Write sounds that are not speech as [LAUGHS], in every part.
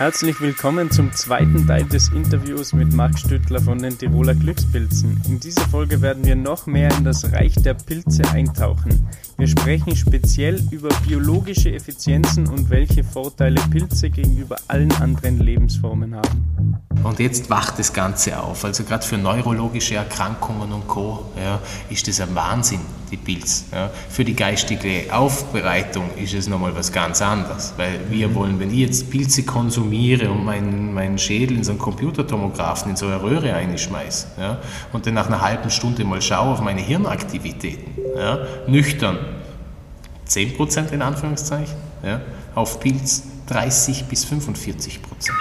Herzlich willkommen zum zweiten Teil des Interviews mit Marc Stüttler von den Tiroler Glückspilzen. In dieser Folge werden wir noch mehr in das Reich der Pilze eintauchen. Wir sprechen speziell über biologische Effizienzen und welche Vorteile Pilze gegenüber allen anderen Lebensformen haben. Und jetzt wacht das Ganze auf. Also gerade für neurologische Erkrankungen und Co. Ja, ist das ein Wahnsinn, die Pilz. Ja. Für die geistige Aufbereitung ist es nochmal was ganz anderes. Weil wir wollen, wenn ich jetzt Pilze konsumiere und meinen, meinen Schädel in so einen Computertomographen, in so eine Röhre einschmeiße ja, und dann nach einer halben Stunde mal schaue auf meine Hirnaktivitäten, ja, nüchtern, 10% in Anführungszeichen, ja, auf Pilz 30 bis 45 Prozent.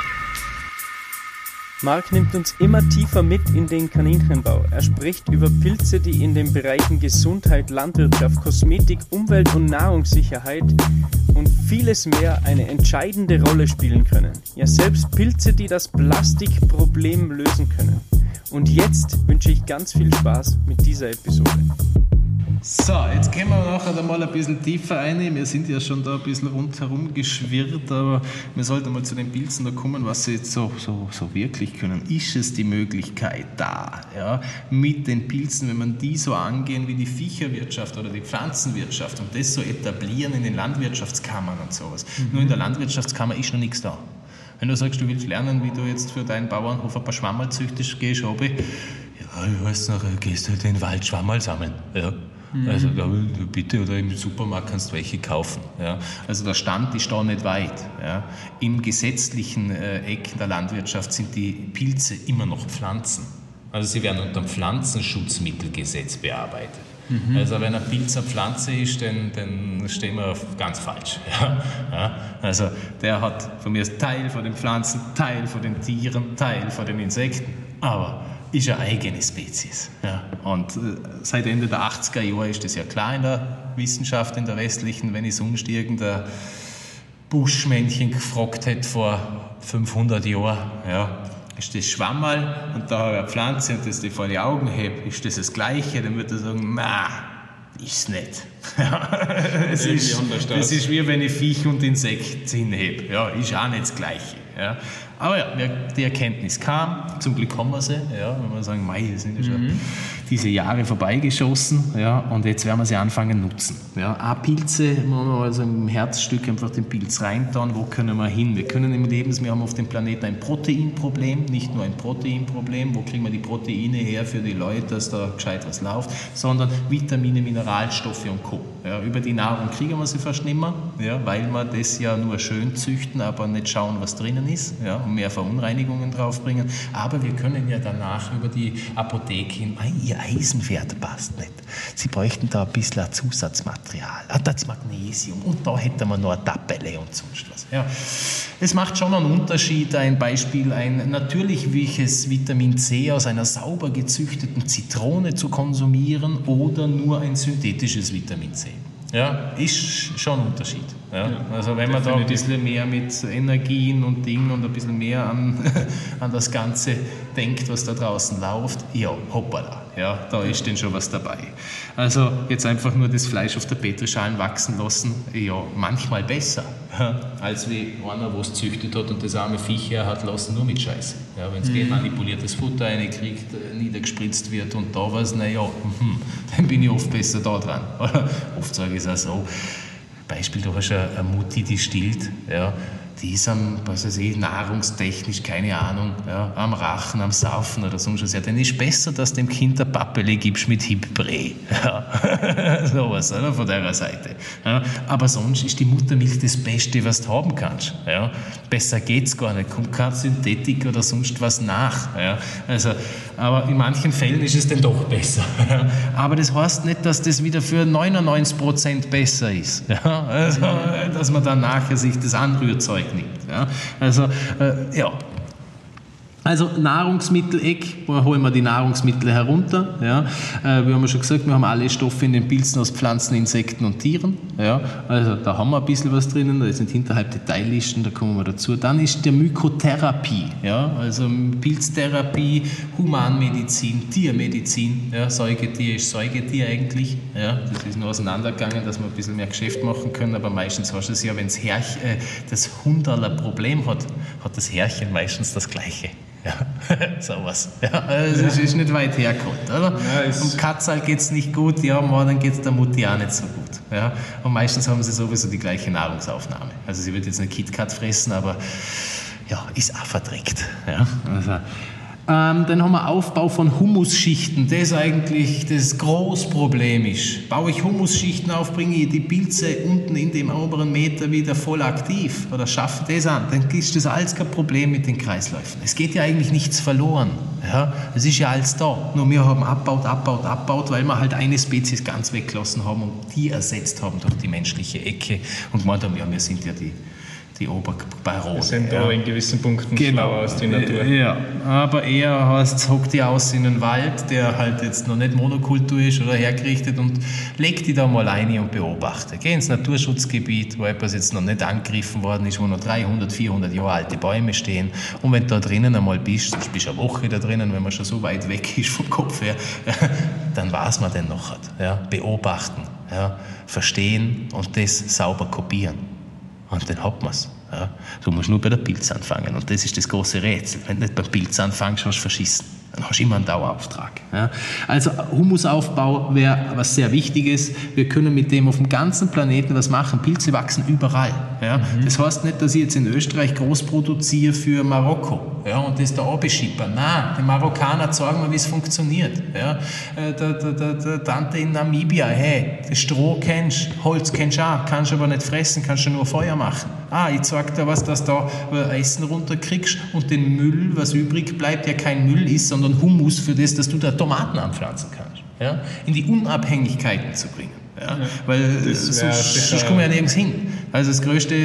Mark nimmt uns immer tiefer mit in den Kaninchenbau. Er spricht über Pilze, die in den Bereichen Gesundheit, Landwirtschaft, Kosmetik, Umwelt und Nahrungssicherheit und vieles mehr eine entscheidende Rolle spielen können. Ja, selbst Pilze, die das Plastikproblem lösen können. Und jetzt wünsche ich ganz viel Spaß mit dieser Episode. So, jetzt gehen wir nachher mal ein bisschen tiefer ein. Wir sind ja schon da ein bisschen rundherum geschwirrt, aber wir sollten mal zu den Pilzen da kommen, was sie jetzt so, so, so wirklich können. Ist es die Möglichkeit da, ja, mit den Pilzen, wenn man die so angehen wie die Viecherwirtschaft oder die Pflanzenwirtschaft und das so etablieren in den Landwirtschaftskammern und sowas. Mhm. Nur in der Landwirtschaftskammer ist noch nichts da. Wenn du sagst, du willst lernen, wie du jetzt für deinen Bauernhof ein paar Schwammerl züchtest, gehst du ja, ich weiß noch, gehst du halt in den Wald Schwammerl sammeln. Ja. Mhm. Also bitte oder im Supermarkt kannst du welche kaufen. Ja. Also der Stand ist da nicht weit. Ja. Im gesetzlichen äh, Eck der Landwirtschaft sind die Pilze immer noch Pflanzen. Also sie werden unter dem Pflanzenschutzmittelgesetz bearbeitet. Mhm. Also wenn ein Pilz eine Pflanze ist, dann, dann stehen wir ganz falsch. [LAUGHS] Ja? Ja? Also der hat von mir Teil von den Pflanzen, Teil von den Tieren, Teil von den Insekten. Aber ist eine eigene Spezies. Ja. Und äh, seit Ende der 80er Jahre ist das ja klar in der Wissenschaft, in der westlichen, wenn ich sonst irgendein Buschmännchen gefragt hätte vor 500 Jahren, ja, ist das Schwammerl und da habe ich eine Pflanze und das die vor die Augen hebt, ist das das Gleiche? Dann würde er sagen, na, ist nicht. [LAUGHS] es ist, das ist wie wenn ich Viech und Insekt hinhebe. Ja, ist auch nicht das Gleiche. Ja. Aber ja, die Erkenntnis kam, zum Glück haben wir sie, ja, wenn wir sagen, mei, sind ja schon mhm. diese Jahre vorbeigeschossen, ja, und jetzt werden wir sie anfangen nutzen. Ja. Auch Pilze, wenn wir also im Herzstück einfach den Pilz reintun, wo können wir hin? Wir können im Lebens, wir haben auf dem Planeten ein Proteinproblem, nicht nur ein Proteinproblem, wo kriegen wir die Proteine her für die Leute, dass da gescheit was läuft, sondern Vitamine, Mineralstoffe und Co. Ja, über die Nahrung kriegen wir sie fast nicht mehr, ja, weil wir das ja nur schön züchten, aber nicht schauen, was drinnen ist. Ja, mehr Verunreinigungen draufbringen. Aber wir können ja danach über die Apotheke hin, ihr Eisenwert passt nicht. Sie bräuchten da ein bisschen Zusatzmaterial. Ah, das Magnesium und da hätten wir noch eine Tabelle und sonst was. Ja. Es macht schon einen Unterschied, ein Beispiel, ein natürliches Vitamin C aus einer sauber gezüchteten Zitrone zu konsumieren oder nur ein synthetisches Vitamin C. Ja, ist schon ein Unterschied. Ja? ja also wenn man da ein bisschen mehr mit Energien und Dingen und ein bisschen mehr an, [LAUGHS] an das Ganze denkt, was da draußen läuft, ja, hoppala, ja, da ist denn schon was dabei. Also jetzt einfach nur das Fleisch auf der Petrischalen wachsen lassen, ja, manchmal besser, als wie einer, es züchtet hat und das arme Viech her hat lassen, nur mit Scheiße. Ja, wenn es mhm. genmanipuliertes Futter reinkriegt, äh, niedergespritzt wird und da was, naja, mhm, dann bin ich oft besser da dran. [LAUGHS] oft sage ich es auch so, Beispiel, du hast eine Mutti, die stillt, ja, die am, was weiß ich, nahrungstechnisch, keine Ahnung, ja, am Rachen, am Saufen oder sonst was. Ja, dann ist besser, dass dem Kind ein Pappele gibst mit Hipbree. [LAUGHS] Ja. [LAUGHS] Sowas, oder, von der Seite. Ja. Aber sonst ist die Muttermilch das Beste, was du haben kannst. Ja. Besser geht's gar nicht. Kommt keine Synthetik oder sonst was nach. Ja. Also, aber in manchen Fällen ist es dann doch besser. [LAUGHS] Aber das heißt nicht, dass das wieder für 99 Prozent besser ist. Ja. Also, dass man dann nachher sich das Anrührzeug nimmt. Ja? Also, äh, ja. Also Nahrungsmitteleck, wo holen wir die Nahrungsmittel herunter? Ja? Äh, wir haben ja schon gesagt, wir haben alle Stoffe in den Pilzen aus Pflanzen, Insekten und Tieren. Ja? Also da haben wir ein bisschen was drinnen, da sind hinterhalb Detaillisten, da kommen wir dazu. Dann ist der Mykotherapie, ja? also Pilztherapie, Humanmedizin, Tiermedizin. Ja? Säugetier ist Säugetier eigentlich. Ja? Das ist nur auseinandergegangen, dass wir ein bisschen mehr Geschäft machen können, aber meistens hast du es ja, wenn äh, das Hunderler Problem hat, hat das Herrchen meistens das Gleiche. Ja, [LAUGHS] sowas. Ja, also es ist nicht weit hergeholt, oder? Ja, um Katzal geht es nicht gut, ja, dann geht es der Mutti auch nicht so gut. Ja? Und meistens haben sie sowieso die gleiche Nahrungsaufnahme. Also sie wird jetzt eine KitKat fressen, aber ja, ist auch verdreckt. Ja? Also, ähm, dann haben wir Aufbau von Humusschichten. Das eigentlich das Großproblem ist. Baue ich Humusschichten auf, bringe ich die Pilze unten in dem oberen Meter wieder voll aktiv oder schaffe das an, dann ist das alles kein Problem mit den Kreisläufen. Es geht ja eigentlich nichts verloren. Ja? Es ist ja alles da. Nur wir haben abbaut, abbaut, abbaut, weil wir halt eine Spezies ganz weggelassen haben und die ersetzt haben durch die menschliche Ecke und gemeint haben, ja, wir sind ja die die Oberbarone. Wir sind da in gewissen Punkten genau. schlauer als die Natur. Ja, aber eher heißt, hockt die aus in den Wald, der halt jetzt noch nicht Monokultur ist oder hergerichtet und legt die da mal ein und beobachte. Geh ins Naturschutzgebiet, wo etwas jetzt noch nicht angegriffen worden ist, wo noch 300, 400 Jahre alte Bäume stehen und wenn du da drinnen einmal bist, sonst bist du eine Woche da drinnen, wenn man schon so weit weg [LAUGHS] ist vom Kopf her, [LAUGHS] dann weiß man den noch. Ja? Beobachten, ja? verstehen und das sauber kopieren. Und dann hat man es. Ja. Du musst nur bei der Pilz anfangen. Und das ist das große Rätsel. Wenn du nicht beim Pilz anfängst, hast du verschissen. Dann hast du immer einen Dauerauftrag. Ja. Also Humusaufbau wäre was sehr Wichtiges. Wir können mit dem auf dem ganzen Planeten was machen. Pilze wachsen überall. Ja. Mhm. Das heißt nicht, dass ich jetzt in Österreich groß produziere für Marokko ja, und das da abschippern. Nein, die Marokkaner zeigen mir, wie es funktioniert. Ja. Äh, der, der, der, der Tante in Namibia, hey, das Stroh kennst Holz kennst du auch, kannst aber nicht fressen, kannst du nur Feuer machen. Ah, ich zeig dir was, dass du da Essen runterkriegst und den Müll, was übrig bleibt, ja kein Müll ist, sondern Humus für das, dass du da Tomaten anpflanzen kannst. Ja? In die Unabhängigkeiten zu bringen. Ja? ja Weil sonst, sonst kommen wir ja nirgends hin. Also das größte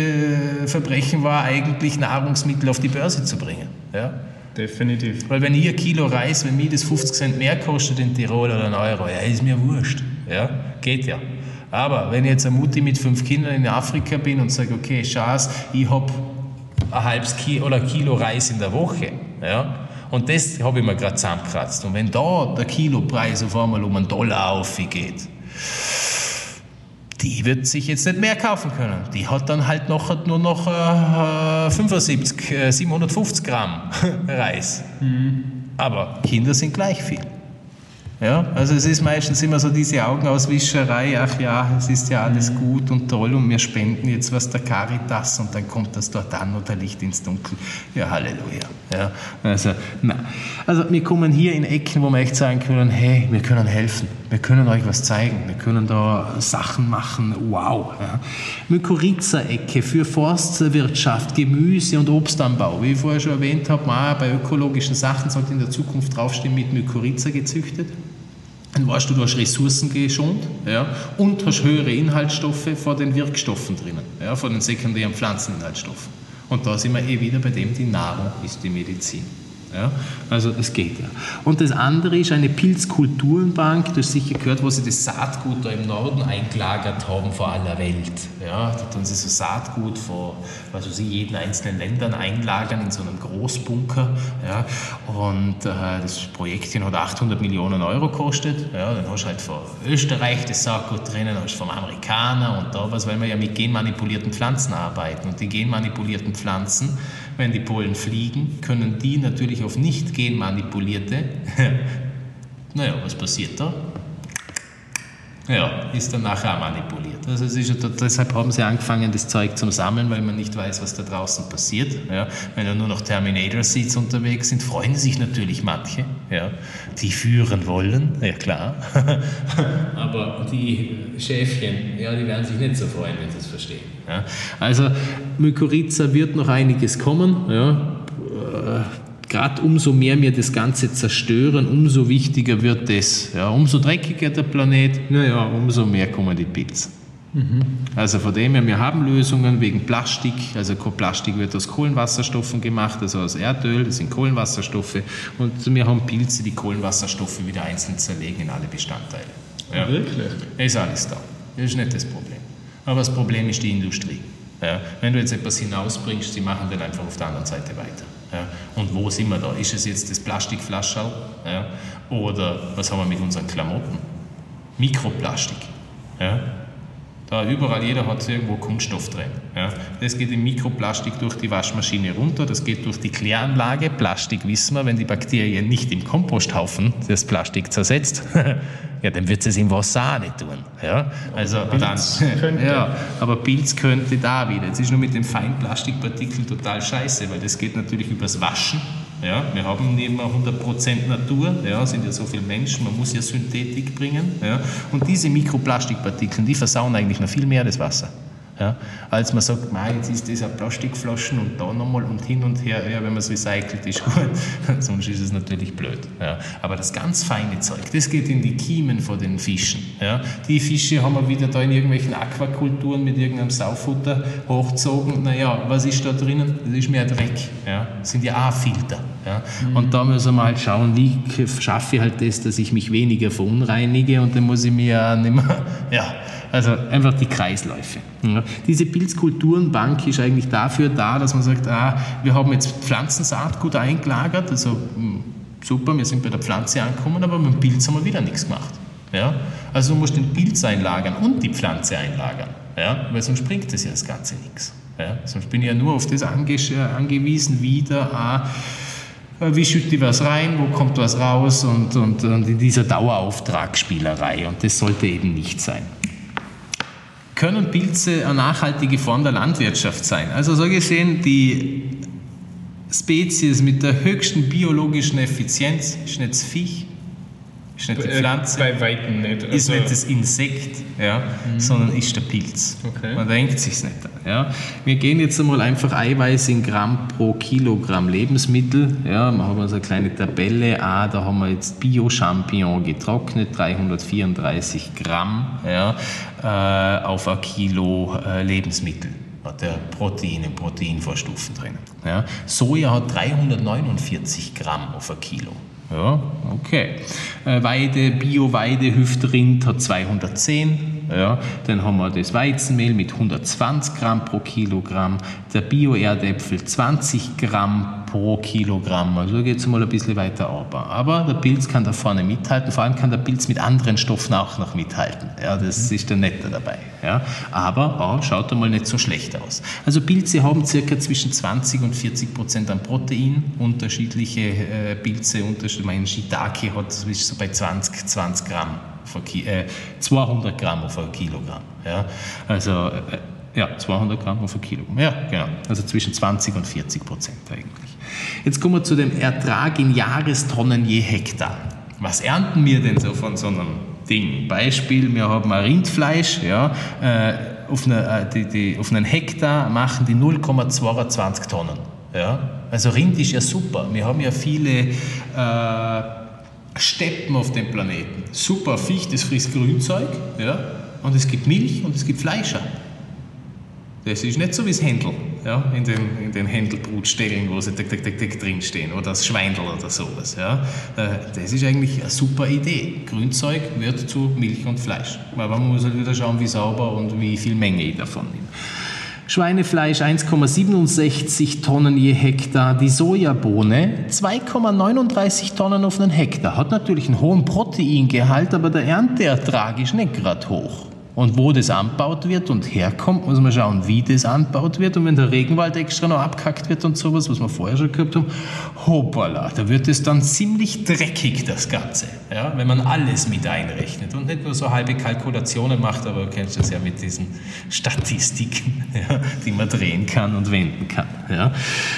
Verbrechen war eigentlich, Nahrungsmittel auf die Börse zu bringen. Ja? Definitiv. Weil wenn hier ein Kilo Reis, wenn mir das 50 Cent mehr kostet in Tirol oder ein Euro, ja, ist mir wurscht. Ja? Geht ja. Aber wenn ich jetzt eine Mutti mit fünf Kindern in Afrika bin und sage, okay, Schatz, ich habe ein halbes Kilo oder Kilo Reis in der Woche, ja, und das habe ich mir gerade zusammengekratzt. Und wenn da der Kilopreis auf einmal um einen Dollar aufgeht, die wird sich jetzt nicht mehr kaufen können. Die hat dann halt noch, nur noch äh, 75, äh, 750 Gramm [LAUGHS] Reis. Mhm. Aber Kinder sind gleich viel. Ja, also es ist meistens immer so diese Augenauswischerei, ach ja, es ist ja alles gut und toll und wir spenden jetzt was der Caritas und dann kommt das dort an oder Licht ins Dunkel. Ja, Halleluja. Ja, also, na. also wir kommen hier in Ecken, wo wir echt sagen können, hey, wir können helfen, wir können euch was zeigen, wir können da Sachen machen, wow. Ja. Mykorrhiza-Ecke für Forstwirtschaft, Gemüse und Obstanbau. Wie ich vorher schon erwähnt habe, bei ökologischen Sachen sollte in der Zukunft draufstehen, mit Mykorrhiza gezüchtet. Dann weißt du, du hast Ressourcen geschont ja, und hast höhere Inhaltsstoffe vor den Wirkstoffen drinnen, ja, vor den sekundären Pflanzeninhaltsstoffen. Und da sind wir eh wieder bei dem, die Nahrung ist die Medizin. Ja? Also es geht ja. Und das andere ist eine Pilzkulturenbank, du hast sicher gehört, wo sie das Saatgut da im Norden eingelagert haben vor aller Welt. Ja? Da tun sie so Saatgut vor weiß ich, jeden einzelnen Ländern einlagern in so einem Großbunker. Ja? Und äh, das Projektchen hat 800 Millionen Euro gekostet. Ja? Dann hast du halt von Österreich das Saatgut drinnen, hast vom Amerikaner und da was, weil wir ja mit genmanipulierten Pflanzen arbeiten. Und die genmanipulierten Pflanzen wenn die Pollen fliegen, können die natürlich auf nicht genmanipulierte, [LAUGHS] naja, was passiert da? Ja, ist dann nachher auch manipuliert. Also ist, deshalb haben sie angefangen, das Zeug zu sammeln, weil man nicht weiß, was da draußen passiert. Ja, wenn da nur noch Terminator-Seeds unterwegs sind, freuen sich natürlich manche, ja, die führen wollen, ja klar. [LAUGHS] Aber die Schäfchen, ja, die werden sich nicht so freuen, wenn sie es verstehen. Ja. Also Mykorrhiza wird noch einiges kommen. Ja gerade umso mehr wir das Ganze zerstören, umso wichtiger wird es. Ja, umso dreckiger der Planet, naja, umso mehr kommen die Bits. Mhm. Also von dem her, wir haben Lösungen wegen Plastik. Also Plastik wird aus Kohlenwasserstoffen gemacht, also aus Erdöl, das sind Kohlenwasserstoffe. Und wir haben Pilze, die Kohlenwasserstoffe wieder einzeln zerlegen in alle Bestandteile. Ja. Wirklich? Ist alles da. Das ist nicht das Problem. Aber das Problem ist die Industrie. Ja. Wenn du jetzt etwas hinausbringst, sie machen dann einfach auf der anderen Seite weiter. Ja. Und wo sind wir da? Ist es jetzt das Plastikflaschall? Ja. Oder was haben wir mit unseren Klamotten? Mikroplastik. Ja. Da überall, jeder hat irgendwo Kunststoff drin. Ja. Das geht im Mikroplastik durch die Waschmaschine runter, das geht durch die Kläranlage. Plastik wissen wir, wenn die Bakterien nicht im Komposthaufen das Plastik zersetzt, [LAUGHS] ja, dann wird es im Wasser auch nicht tun. Ja. Also dann, könnte. Ja, aber Pilz könnte da wieder. Jetzt ist nur mit den feinen Plastikpartikeln total scheiße, weil das geht natürlich übers Waschen ja, wir haben nicht mehr 100% Natur, ja, sind ja so viele Menschen, man muss ja Synthetik bringen. Ja, und diese Mikroplastikpartikel, die versauen eigentlich noch viel mehr das Wasser. Ja, als man sagt, jetzt ist das eine Plastikflaschen und da nochmal und hin und her, ja, wenn man es recycelt, ist [LAUGHS] gut, sonst ist es natürlich blöd. Ja. Aber das ganz feine Zeug, das geht in die Kiemen von den Fischen. Ja. Die Fische haben wir wieder da in irgendwelchen Aquakulturen mit irgendeinem Saufutter hochgezogen. Naja, was ist da drinnen? Das ist mehr Dreck. Ja. Das sind ja auch Filter. Ja. Mhm. Und da müssen wir halt schauen, wie schaffe ich halt das, dass ich mich weniger verunreinige und dann muss ich mir ja nicht mehr, [LAUGHS] ja, also einfach die Kreisläufe. Ja. Diese Pilzkulturenbank ist eigentlich dafür da, dass man sagt, ah, wir haben jetzt Pflanzensaat gut eingelagert, also hm, super, wir sind bei der Pflanze angekommen, aber mit dem Pilz haben wir wieder nichts gemacht. Ja? Also du musst den Pilz einlagern und die Pflanze einlagern, ja? weil sonst bringt das ja das Ganze nichts. Ja? Sonst bin ich ja nur auf das angewiesen, wieder, ah, wie schütte ich was rein, wo kommt was raus und, und, und in dieser Dauerauftragsspielerei. Und das sollte eben nicht sein können Pilze eine nachhaltige Form der Landwirtschaft sein. Also so gesehen, die Spezies mit der höchsten biologischen Effizienz ist nicht Viech, ist nicht die äh, Pflanze. Bei Weitem nicht. Also ist nicht das Insekt, ja, mhm. sondern ist der Pilz. Okay. Man denkt sich nicht an. Ja. Wir gehen jetzt einmal einfach Eiweiß in Gramm pro Kilogramm Lebensmittel. Ja, wir haben also eine kleine Tabelle. Ah, da haben wir jetzt Bio-Champignon getrocknet, 334 Gramm ja, äh, auf ein Kilo äh, Lebensmittel hat der Proteine, Proteinvorstufen drin. Ja. Soja hat 349 Gramm auf ein Kilo. Ja, okay. Äh, Weide, Bio-Weide, Hüftrind hat 210. Ja, dann haben wir das Weizenmehl mit 120 Gramm pro Kilogramm, der Bio-Erdäpfel 20 Gramm pro Kilogramm. Also geht es mal ein bisschen weiter runter. Aber der Pilz kann da vorne mithalten, vor allem kann der Pilz mit anderen Stoffen auch noch mithalten. Ja, das ist der Nette dabei. Ja. Aber oh, schaut einmal nicht so schlecht aus. Also Pilze haben circa zwischen 20 und 40 Prozent an Protein. Unterschiedliche äh, Pilze, unterschiedliche, mein Shiitake hat so bei 20, 20 Gramm, äh, 200 Gramm auf ein Kilogramm. Ja. Also äh, ja, 200 Gramm auf ein Kilogramm. Ja, genau. Also zwischen 20 und 40 Prozent eigentlich. Jetzt kommen wir zu dem Ertrag in Jahrestonnen je Hektar. Was ernten wir denn so von so einem Ding? Beispiel, wir haben ein Rindfleisch, ja, äh, auf, eine, äh, die, die, auf einen Hektar machen die 0,22 Tonnen. Ja? Also Rind ist ja super. Wir haben ja viele äh, Steppen auf dem Planeten. Super, Ficht, das frisst Grünzeug, ja? und es gibt Milch und es gibt Fleischer. Das ist nicht so wie das Händel, ja, in den, in den Händelbrutstellen, wo sie dick, dick, dick, dick drinstehen, oder das Schweindel oder sowas. Ja. Das ist eigentlich eine super Idee. Grünzeug wird zu Milch und Fleisch. Aber man muss halt wieder schauen, wie sauber und wie viel Menge ich davon nehme. Schweinefleisch 1,67 Tonnen je Hektar, die Sojabohne 2,39 Tonnen auf einen Hektar. Hat natürlich einen hohen Proteingehalt, aber der Ernteertrag ist nicht gerade hoch. Und wo das anbaut wird und herkommt, muss man schauen, wie das anbaut wird. Und wenn der Regenwald extra noch abkackt wird und sowas, was wir vorher schon gehabt haben, hoppala, da wird es dann ziemlich dreckig, das Ganze. Ja, wenn man alles mit einrechnet und nicht nur so halbe Kalkulationen macht, aber du kennst das ja mit diesen Statistiken, [LAUGHS] ja, die man drehen kann und wenden kann. Ja.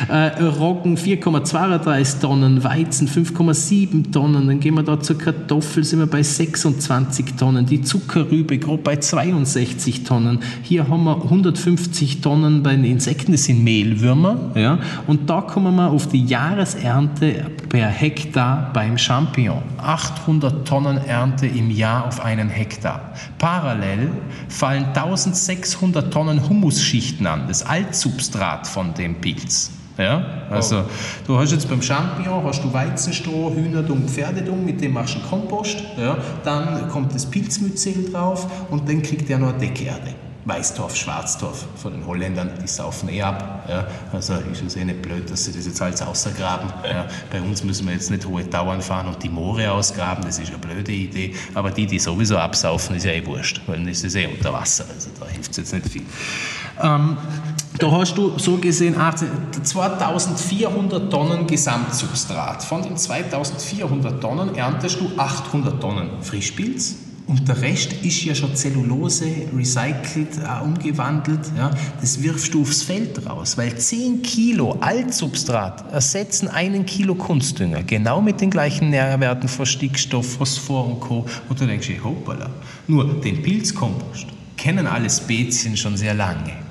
Äh, Roggen 4,32 Tonnen, Weizen 5,7 Tonnen, dann gehen wir da zur Kartoffel, sind wir bei 26 Tonnen, die Zuckerrübe grob bei 62 Tonnen. Hier haben wir 150 Tonnen bei den Insekten, das sind Mehlwürmer. Ja? Und da kommen wir auf die Jahresernte per Hektar beim Champignon. 800 Tonnen Ernte im Jahr auf einen Hektar. Parallel fallen 1600 Tonnen Humusschichten an, das Altsubstrat von dem Pilz. Ja, also du hast jetzt beim Champignon hast du Weizenstroh, Hühnerdung, Pferdedung, mit dem machst du einen Kompost. Ja, dann kommt das Pilzmyzel drauf und dann kriegt er noch eine Deckerde. Weißtorf, Schwarztorf von den Holländern, die saufen eh ab. Ja. Also ist es eh nicht blöd, dass sie das jetzt alles außergraben. Ja. Bei uns müssen wir jetzt nicht hohe Dauern fahren und die Moore ausgraben, das ist eine blöde Idee. Aber die, die sowieso absaufen, ist ja eh wurscht, weil dann ist es eh unter Wasser. Also da hilft es jetzt nicht viel. Ähm, da hast du so gesehen 2400 Tonnen Gesamtsubstrat. Von den 2400 Tonnen erntest du 800 Tonnen Frischpilz und der Rest ist ja schon Zellulose, recycelt, äh, umgewandelt. Ja. Das wirfst du aufs Feld raus, weil 10 Kilo Altsubstrat ersetzen einen Kilo Kunstdünger. Genau mit den gleichen Nährwerten von Stickstoff, Phosphor und Co. Und du denkst, hoppala. Nur den Pilzkompost kennen alle Spezien schon sehr lange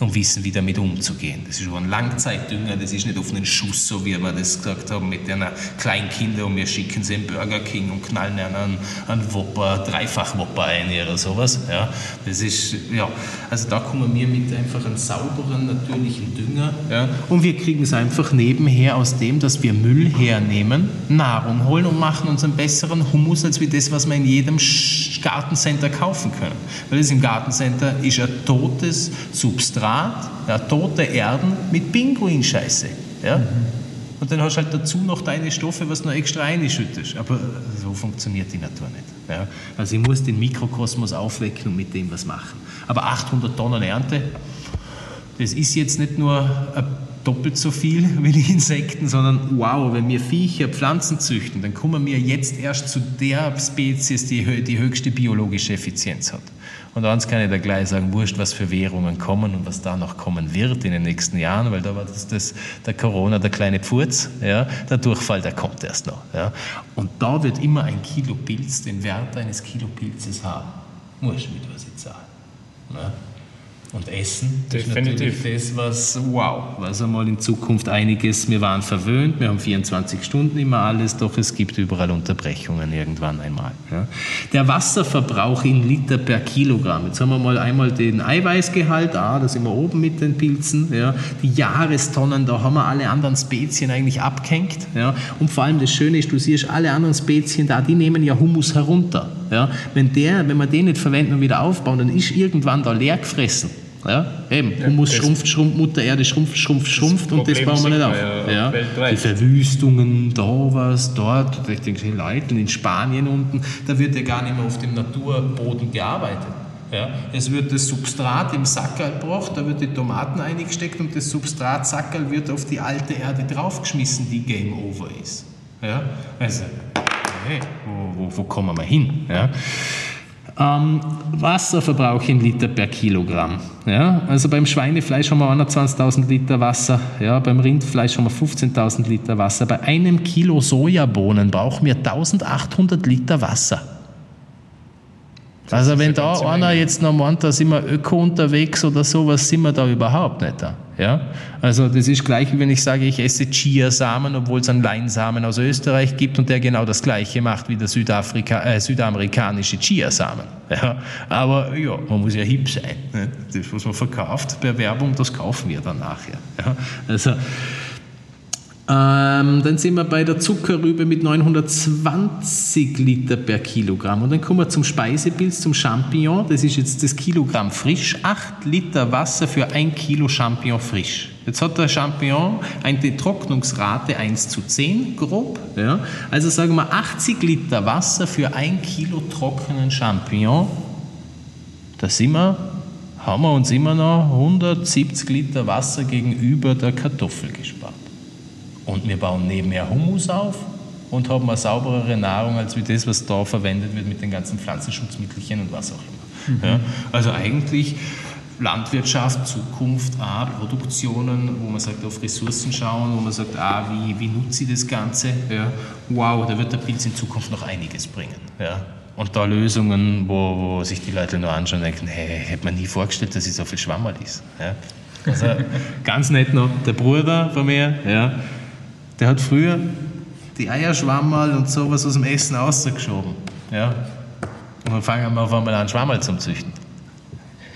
und wissen, wie damit umzugehen. Das ist schon ein Langzeitdünger, das ist nicht auf einen Schuss, so wie wir das gesagt haben, mit den Kleinkinder und wir schicken sie in Burger King und knallen einen, einen Whopper, Dreifach-Whopper ein oder sowas. Ja, das ist, ja, also da kommen wir mit einfach einem sauberen, natürlichen Dünger ja, und wir kriegen es einfach nebenher aus dem, dass wir Müll hernehmen, Nahrung holen und machen uns einen besseren Humus, als wie das, was wir in jedem Gartencenter kaufen können. Weil das im Gartencenter ist ein totes Substrat Quadrat, ja, tote Erden mit Pinguinscheiße. Ja? Mhm. Und dann hast du halt dazu noch deine Stoffe, was du noch extra einschüttest. Aber so funktioniert die Natur nicht. Ja? Also ich muss den Mikrokosmos aufwecken und mit dem was machen. Aber 800 Tonnen Ernte, das ist jetzt nicht nur doppelt so viel [LAUGHS] wie die Insekten, sondern wow, wenn wir Viecher, Pflanzen züchten, dann kommen wir jetzt erst zu der Spezies, die die höchste biologische Effizienz hat. Und eins kann ich da gleich sagen, wurscht, was für Währungen kommen und was da noch kommen wird in den nächsten Jahren, weil da war das, das der Corona, der kleine Pfurz, ja, der Durchfall, der kommt erst noch. Ja. Und da wird immer ein Kilo Pilz den Wert eines Kilo Pilzes haben. Muss mit was ich zahlen. Ja. Und Essen Definitiv. ist natürlich das, was, wow, was einmal in Zukunft einiges, wir waren verwöhnt, wir haben 24 Stunden immer alles, doch es gibt überall Unterbrechungen irgendwann einmal. Ja. Der Wasserverbrauch in Liter per Kilogramm, jetzt haben wir mal einmal den Eiweißgehalt, ah, da sind wir oben mit den Pilzen, ja. die Jahrestonnen, da haben wir alle anderen Spezien eigentlich abgehängt. Ja. Und vor allem das Schöne ist, du siehst, alle anderen Spezien da, die nehmen ja Humus herunter. Ja. Wenn, der, wenn wir den nicht verwenden und wieder aufbauen, dann ist irgendwann da leer gefressen. Ja, eben. Humus ja, schrumpft, schrumpft, Mutter Erde schrumpft, schrumpft, schrumpft und das bauen wir nicht auf. Ja, ja. Die Verwüstungen, da was, dort. Ich denke, Leute in Spanien unten, da wird ja gar nicht mehr auf dem Naturboden gearbeitet. Ja, es wird das Substrat im Sackerl gebracht, da wird die Tomaten eingesteckt und das Substratsackerl wird auf die alte Erde draufgeschmissen, die Game Over ist. Ja, also, hey, wo, wo, wo kommen wir hin? Ja? Ähm, Wasserverbrauch in Liter per Kilogramm. Ja, also beim Schweinefleisch haben wir 21.000 Liter Wasser, ja, beim Rindfleisch haben wir 15.000 Liter Wasser. Bei einem Kilo Sojabohnen brauchen wir 1.800 Liter Wasser. Also wenn da einer jetzt noch meint, da sind wir öko unterwegs oder sowas, sind wir da überhaupt nicht da. Ja? Also das ist gleich, wie wenn ich sage, ich esse Chiasamen, obwohl es einen Leinsamen aus Österreich gibt und der genau das gleiche macht wie der Südafrika, äh, südamerikanische Chiasamen. [LAUGHS] Ja? Aber ja, man muss ja hip sein. Ne? Das, was man verkauft per Werbung, das kaufen wir dann nachher. Ja? Also ähm, dann sind wir bei der Zuckerrübe mit 920 Liter per Kilogramm. Und dann kommen wir zum Speisepilz, zum Champignon. Das ist jetzt das Kilogramm frisch. 8 Liter Wasser für ein Kilo Champignon frisch. Jetzt hat der Champignon eine Trocknungsrate 1 zu 10 grob. Ja. Also sagen wir 80 Liter Wasser für ein Kilo trockenen Champignon. Da sind wir, haben wir uns immer noch 170 Liter Wasser gegenüber der Kartoffel gespart. Und wir bauen nebenher Humus auf und haben eine sauberere Nahrung als wie das, was da verwendet wird mit den ganzen Pflanzenschutzmittelchen und was auch immer. Mhm. Ja, also eigentlich Landwirtschaft, Zukunft, A, Produktionen, wo man sagt, auf Ressourcen schauen, wo man sagt, A, wie, wie nutze ich das Ganze? Ja, wow, da wird der Pilz in Zukunft noch einiges bringen. Ja. Und da Lösungen, wo, wo sich die Leute nur anschauen und denken, hey, hätte man nie vorgestellt, dass es so viel Schwammerl ist. Ja. Also [LAUGHS] ganz nett noch, der Bruder von mir, ja, der hat früher die Eierschwammerl und sowas aus dem Essen rausgeschoben. Ja. Und dann fangen wir auf einmal an, Schwammerl zu züchten.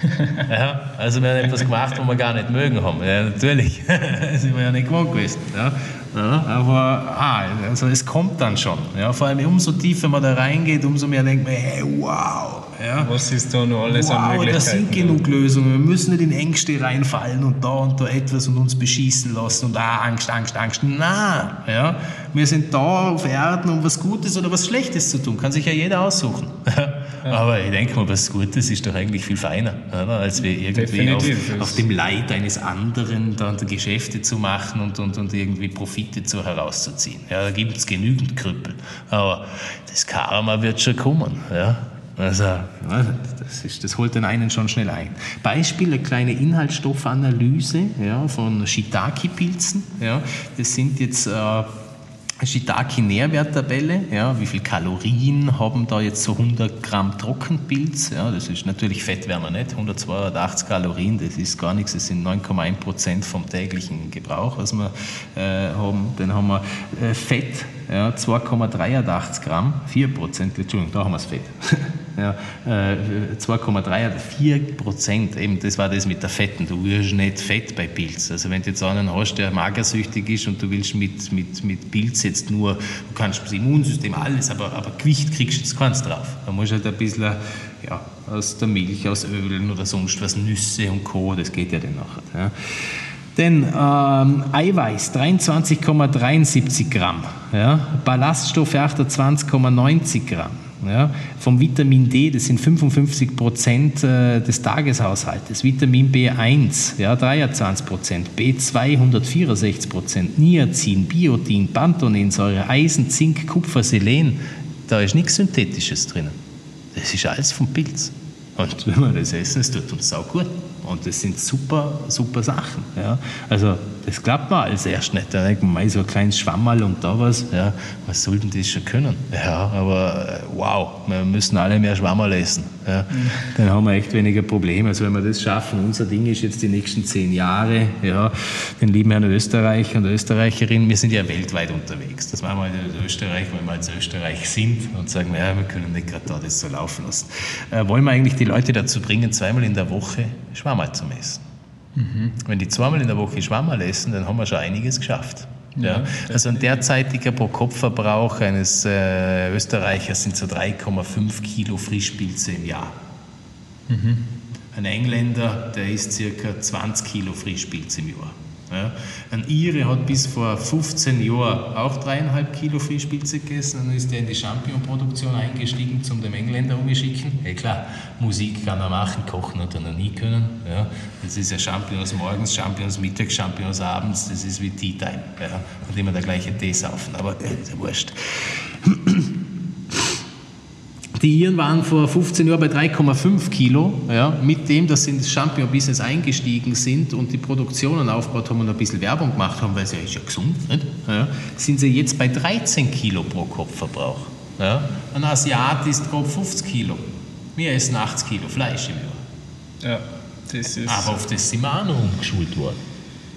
[LAUGHS] ja, also wir haben etwas gemacht, was wir gar nicht mögen haben. Ja, natürlich. [LAUGHS] das sind wir ja nicht gewohnt gewesen. Ja. Ja, aber ah, also es kommt dann schon. Ja, vor allem umso tiefer man da reingeht, umso mehr denkt man, hey, wow. Ja. Was ist da noch alles wow, an Möglichkeiten? Da sind genug Lösungen. Wir müssen nicht in Ängste reinfallen und da und da etwas und uns beschießen lassen und ah, Angst, Angst, Angst. Nein. Ja. Wir sind da auf Erden, um was Gutes oder was Schlechtes zu tun. Kann sich ja jeder aussuchen. [LAUGHS] Aber ich denke mal, was Gutes ist doch eigentlich viel feiner, oder? als wir irgendwie auf, auf, dem Leid eines anderen dann Geschäfte zu machen und, und, und irgendwie Profite zu, herauszuziehen. Ja, da gibt es genügend Krüppel. Aber das Karma wird schon kommen. Ja? Also, das, ist, das holt den einen schon schnell ein. Beispiel, eine kleine Inhaltsstoffanalyse ja, von Shiitake-Pilzen. Ja. Das sind jetzt äh, Shiitake-Nährwerttabelle, ja, wie viel Kalorien haben da jetzt so 100 Gramm Trockenpilz, ja, das ist natürlich Fett werden wir nicht, 182 Kalorien, das ist gar nichts, das sind 9,1 Prozent vom täglichen Gebrauch, was wir äh, haben. Dann haben wir äh, Fett, ja, 2,83 Gramm, 4 Prozent, Entschuldigung, da haben wir das Fett. [LAUGHS] ja, äh, 2,3 oder 4 Prozent, eben das war das mit der Fetten, du wirst nicht fett bei Pilz. Also wenn du jetzt einen hast, der magersüchtig ist und du willst mit, mit, mit Pilz jetzt nur, du kannst das Immunsystem, alles, aber, aber Gewicht kriegst du jetzt keins drauf. Da musst du halt ein bisschen ja, aus der Milch, aus Ölen oder sonst was, Nüsse und Co., das geht ja dann nachher. Ja. Denn ähm, Eiweiß 23,73 Gramm, ja, Ballaststoffe 28,90 Gramm. Ja, vom Vitamin D, das sind 55 Prozent äh, des Tageshaushaltes. Vitamin B1, ja, 23 Prozent. B2, 164 Prozent. Niacin, Biotin, Panthenensäure, Eisen, Zink, Kupfer, Selen. Da ist nichts Synthetisches drin. Das ist alles vom Pilz. Und wenn wir das essen, es tut uns auch gut. Und das sind super, super Sachen. Ja. Also das klappt mal als erst nicht. Da denkt man, so ein kleines Schwammerl und da was, ja, was sollten die schon können? Ja, aber äh, wow, wir müssen alle mehr Schwammerl essen. Ja. Mhm. Dann haben wir echt weniger Probleme. Also wenn wir das schaffen, unser Ding ist jetzt die nächsten zehn Jahre, ja, den lieben Herrn Österreicher und Österreicherin, wir sind ja weltweit unterwegs. Das machen wir in Österreich, weil wir jetzt Österreich sind und sagen, ja, wir können nicht gerade da das so laufen lassen. Äh, wollen wir eigentlich die Leute dazu bringen, zweimal in der Woche Schwammerl zu essen? Mhm. Wenn die zweimal in der Woche Schwammerl essen, dann haben wir schon einiges geschafft. Ja. Also ein derzeitiger Pro-Kopf-Verbrauch eines äh, Österreichers sind so 3,5 Kilo Frischpilze im Jahr. Mhm. Ein Engländer, der isst circa 20 Kilo Frischpilze im Jahr. Ja. Ein Ire hat bis vor 15 Jahren auch dreieinhalb Kilo Fischspitze gegessen, dann ist er in die Champignon-Produktion eingestiegen, zum dem Engländer umgeschicken. Ja klar, Musik kann er machen, kochen hat er noch nie können. Ja. Das ist ja Champignons morgens, Champignons mittags, Champignons abends, das ist wie Tea Time. Ja. Und immer der gleiche Tee saufen, aber äh, ist ja wurscht. Die Iren waren vor 15 Jahren bei 3,5 Kilo. Ja, mit dem, dass sie in das Champignon-Business eingestiegen sind und die Produktionen aufgebaut haben und ein bisschen Werbung gemacht haben, weil sie ja ist ja gesund, nicht? Ja, sind sie jetzt bei 13 Kilo pro Kopfverbrauch. Ja, ein Asiat isst grob 50 Kilo. Wir essen 80 Kilo Fleisch im Jahr. Ja, das ist. Aber auf das sind wir auch noch umgeschult worden.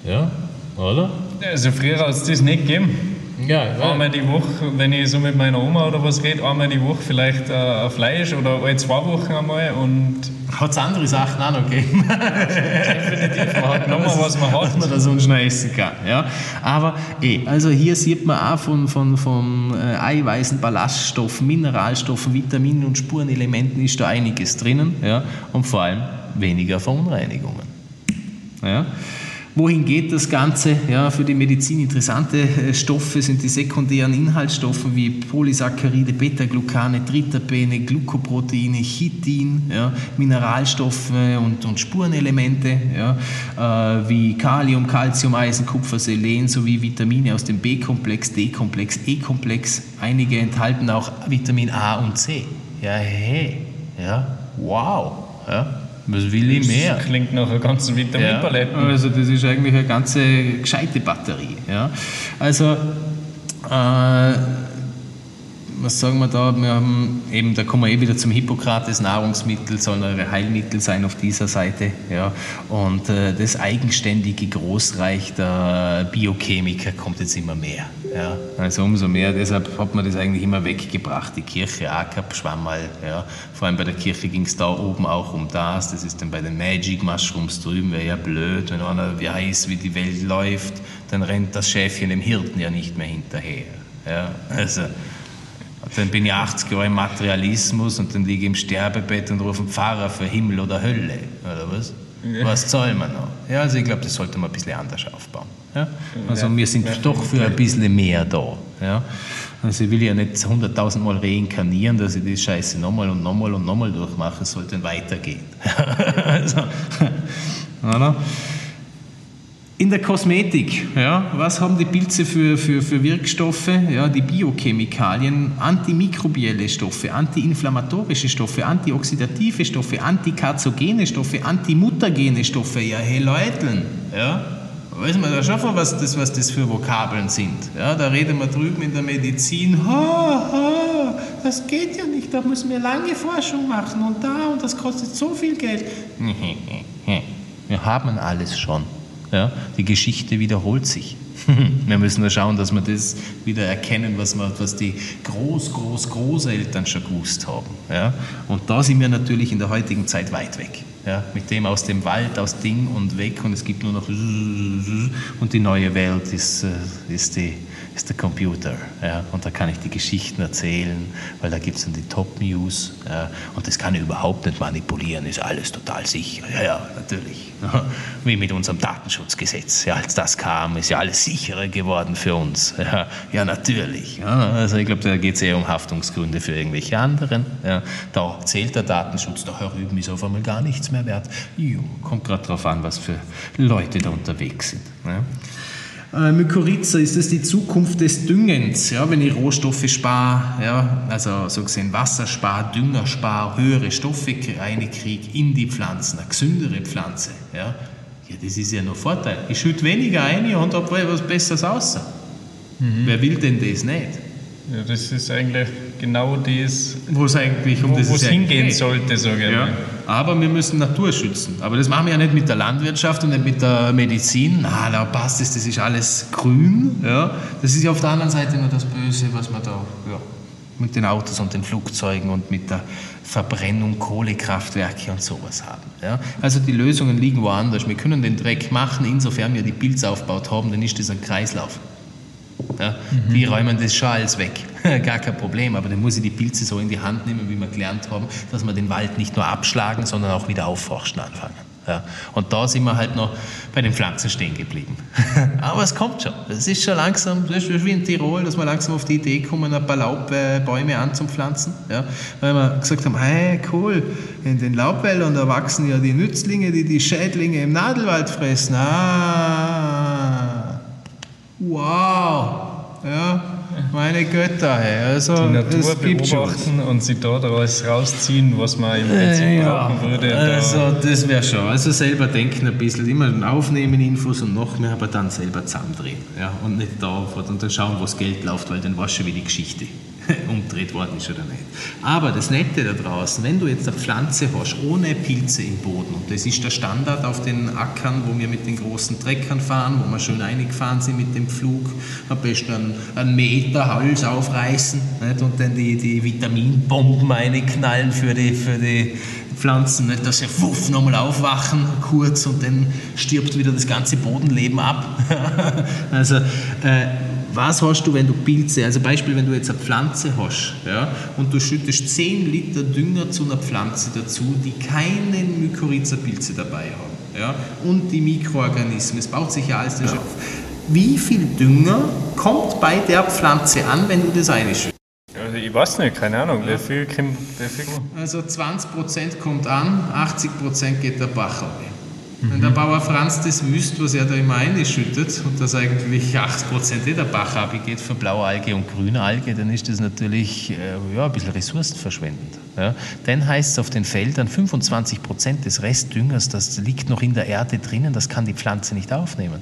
Ja, oder? Also früher hat es das nicht gegeben. Ja, einmal die Woche, wenn ich so mit meiner Oma oder was rede, einmal die Woche vielleicht äh, Fleisch oder alle zwei Wochen einmal und hat es andere Sachen auch noch gegeben. [LAUGHS] Definitiv, man hat genommen, was man hat. Was man da sonst noch essen kann. Ja? Aber eh, also hier sieht man auch von, von, von äh, Eiweißen, Ballaststoffen, Mineralstoffen, Vitaminen und Spurenelementen ist da einiges drinnen. Ja? Und vor allem weniger Verunreinigungen. Ja? Wohin geht das Ganze? Ja, für die Medizin interessante äh, Stoffe sind die sekundären Inhaltsstoffe wie Polysaccharide, Beta-Glucane, Triterpene, Glucoproteine, Chitin, ja, Mineralstoffe und, und Spurenelemente ja, äh, wie Kalium, Calcium, Eisen, Kupfer, Selen sowie Vitamine aus dem B-Komplex, D-Komplex, E-Komplex. Einige enthalten auch Vitamin A und C. Ja, hey, ja, wow. Ja. Was will ich mehr? Das klingt nach einer ganzen Vitaminpalette. Ja, also das ist eigentlich eine ganze gescheite Batterie. Ja. Also äh, was sagen wir da? Wir haben eben, da kommen wir eh wieder zum Hippokrates, Nahrungsmittel sollen eure Heilmittel sein auf dieser Seite. Ja. Und äh, das eigenständige Großreich der Biochemiker kommt jetzt immer mehr. Ja. Also umso mehr, deshalb hat man das eigentlich immer weggebracht. Die Kirche gehabt, Schwammerl. Ja. Vor allem bei der Kirche ging es da oben auch um das. Das ist dann bei den Magic Mushrooms drüben, wäre ja blöd, wenn einer weiß, wie die Welt läuft, dann rennt das Schäfchen dem Hirten ja nicht mehr hinterher. Ja. Also, dann bin ich 80 Jahre im Materialismus und dann liege ich im Sterbebett und rufe den Pfarrer für Himmel oder Hölle, oder was? Ja. Was zahlen wir noch? Ja, also ich glaube, das sollte man ein bisschen anders aufbauen. Ja? Also wir sind doch für ein bisschen mehr da. Ja? Also ich will ja nicht 100.000 Mal reinkarnieren, dass ich die Scheiße nochmal und nochmal und nochmal durchmache, es sollte weitergehen. [LAUGHS] also? [LAUGHS] In der Kosmetik, ja, was haben die Pilze für, für, für Wirkstoffe? Ja, die Biochemikalien, antimikrobielle Stoffe, antiinflammatorische Stoffe, antioxidative Stoffe, antikarzogene Stoffe, antimutagene Stoffe. Ja, hey Leuteln, ja, weiß man da schon, was das, was das für Vokabeln sind. Ja, da reden wir drüben in der Medizin, ha, ha, das geht ja nicht, da müssen wir lange Forschung machen und da und das kostet so viel Geld. [LAUGHS] Wir haben alles schon. Ja, die Geschichte wiederholt sich. [LAUGHS] Wir müssen nur schauen, dass wir das wieder erkennen, was, wir, was die Groß-, Groß-, Großeltern schon gewusst haben. Ja? Und da sind wir natürlich in der heutigen Zeit weit weg. Ja? Mit dem aus dem Wald, aus Ding und weg und es gibt nur noch und die neue Welt ist, äh, ist die ist der Computer. Ja? Und da kann ich die Geschichten erzählen, weil da gibt es dann die Top-News. Ja? Und das kann ich überhaupt nicht manipulieren, ist alles total sicher. Ja, ja, natürlich. [LAUGHS] Wie mit unserem Datenschutzgesetz. Ja, als das kam, ist ja alles sicherer geworden für uns. Ja, ja natürlich. Ja? Also ich glaube, da geht es eher um Haftungsgründe für irgendwelche anderen. Ja? Da zählt der Datenschutz, da herüben ist auf einmal gar nichts mehr wert. Jo, kommt gerade darauf an, was für Leute da unterwegs sind. Ja? Äh, Mykorrhiza, ist das die Zukunft des Düngens? Ja, wenn ich Rohstoffe spare, ja, also so gesehen Wasser spare, Dünger spare, höhere Stoffe reinkriege in die Pflanzen, eine gesündere Pflanze. Ja, ja das ist ja nur Vorteil. Ich schütte weniger ein und habe was Besseres außer. Mhm. Wer will denn das nicht? Ja, das ist eigentlich genau das, wo es eigentlich um wo, das hingehen geht. sollte, sage ich ja. Aber wir müssen Natur schützen. Aber das machen wir ja nicht mit der Landwirtschaft und nicht mit der Medizin. Na, da passt es, das ist alles grün. Ja. Das ist ja auf der anderen Seite nur das Böse, was man da ja, mit den Autos und den Flugzeugen und mit der Verbrennung, Kohlekraftwerke und sowas haben. Ja. Also die Lösungen liegen woanders. Wir können den Dreck machen, insofern wir die Pilze aufgebaut haben, dann ist das ein Kreislauf. Ja, mhm. Die räumen das schon alles weg, [LAUGHS] gar kein Problem, aber dann muss ich die Pilze so in die Hand nehmen, wie wir gelernt haben, dass wir den Wald nicht nur abschlagen, sondern auch wieder aufforschen anfangen. Ja, und da sind wir halt noch bei den Pflanzen stehen geblieben. [LAUGHS] aber es kommt schon. Es ist schon langsam, das ist wie in Tirol, dass wir langsam auf die Idee kommen, ein paar Laubbäume anzupflanzen. Ja, weil wir gesagt haben, hey, cool, in den Laubwäldern, da wachsen ja die Nützlinge, die die Schädlinge im Nadelwald fressen. Ah, Wow! Ja, meine Götter, hey. Also, die Natur beobachten und sich da daraus rausziehen, was man im Prinzip ja, brauchen würde. Also, da. das wäre schon. Also, selber denken ein bisschen, immer aufnehmen Infos und noch mehr, aber dann selber zusammendrehen. Ja, und nicht da und dann schauen, wo das Geld läuft, weil dann du schon, wie die Geschichte [LAUGHS] umgedreht worden ist oder nicht. Aber das Nette da draußen, wenn du jetzt eine Pflanze hast, ohne Pilze im Boden, und das ist der Standard auf den Ackern, wo wir mit den großen Treckern fahren, wo wir schön eingefahren sind mit dem Flug, am besten einen, einen Meter Hals aufreißen nicht? und dann die, die Vitaminbomben reinknallen für die, für die Pflanzen, nicht? dass sie wuff, nochmal aufwachen, kurz, und dann stirbt wieder das ganze Bodenleben ab. [LAUGHS] also, äh, was hast du, wenn du Pilze, also Beispiel, wenn du jetzt eine Pflanze hast ja, und du schüttest 10 Liter Dünger zu einer Pflanze dazu, die keine Mykorrhiza-Pilze dabei haben ja, und die Mikroorganismen, es baut sich ja alles ja. Wie viel Dünger kommt bei der Pflanze an, wenn du das einschüttest? Also ich weiß nicht, keine Ahnung. Ja. Wie viel kommt, wie viel? Also 20% kommt an, 80% geht der Bach runter. Wenn der Bauer Franz das wüsste, was er da immer einschüttet und dass eigentlich 8% eh der Bach abgeht für Blaualge und Grünalge, dann ist das natürlich äh, ja, ein bisschen ressourcenverschwendend. Ja. Dann heißt es auf den Feldern, 25% des Restdüngers, das liegt noch in der Erde drinnen, das kann die Pflanze nicht aufnehmen.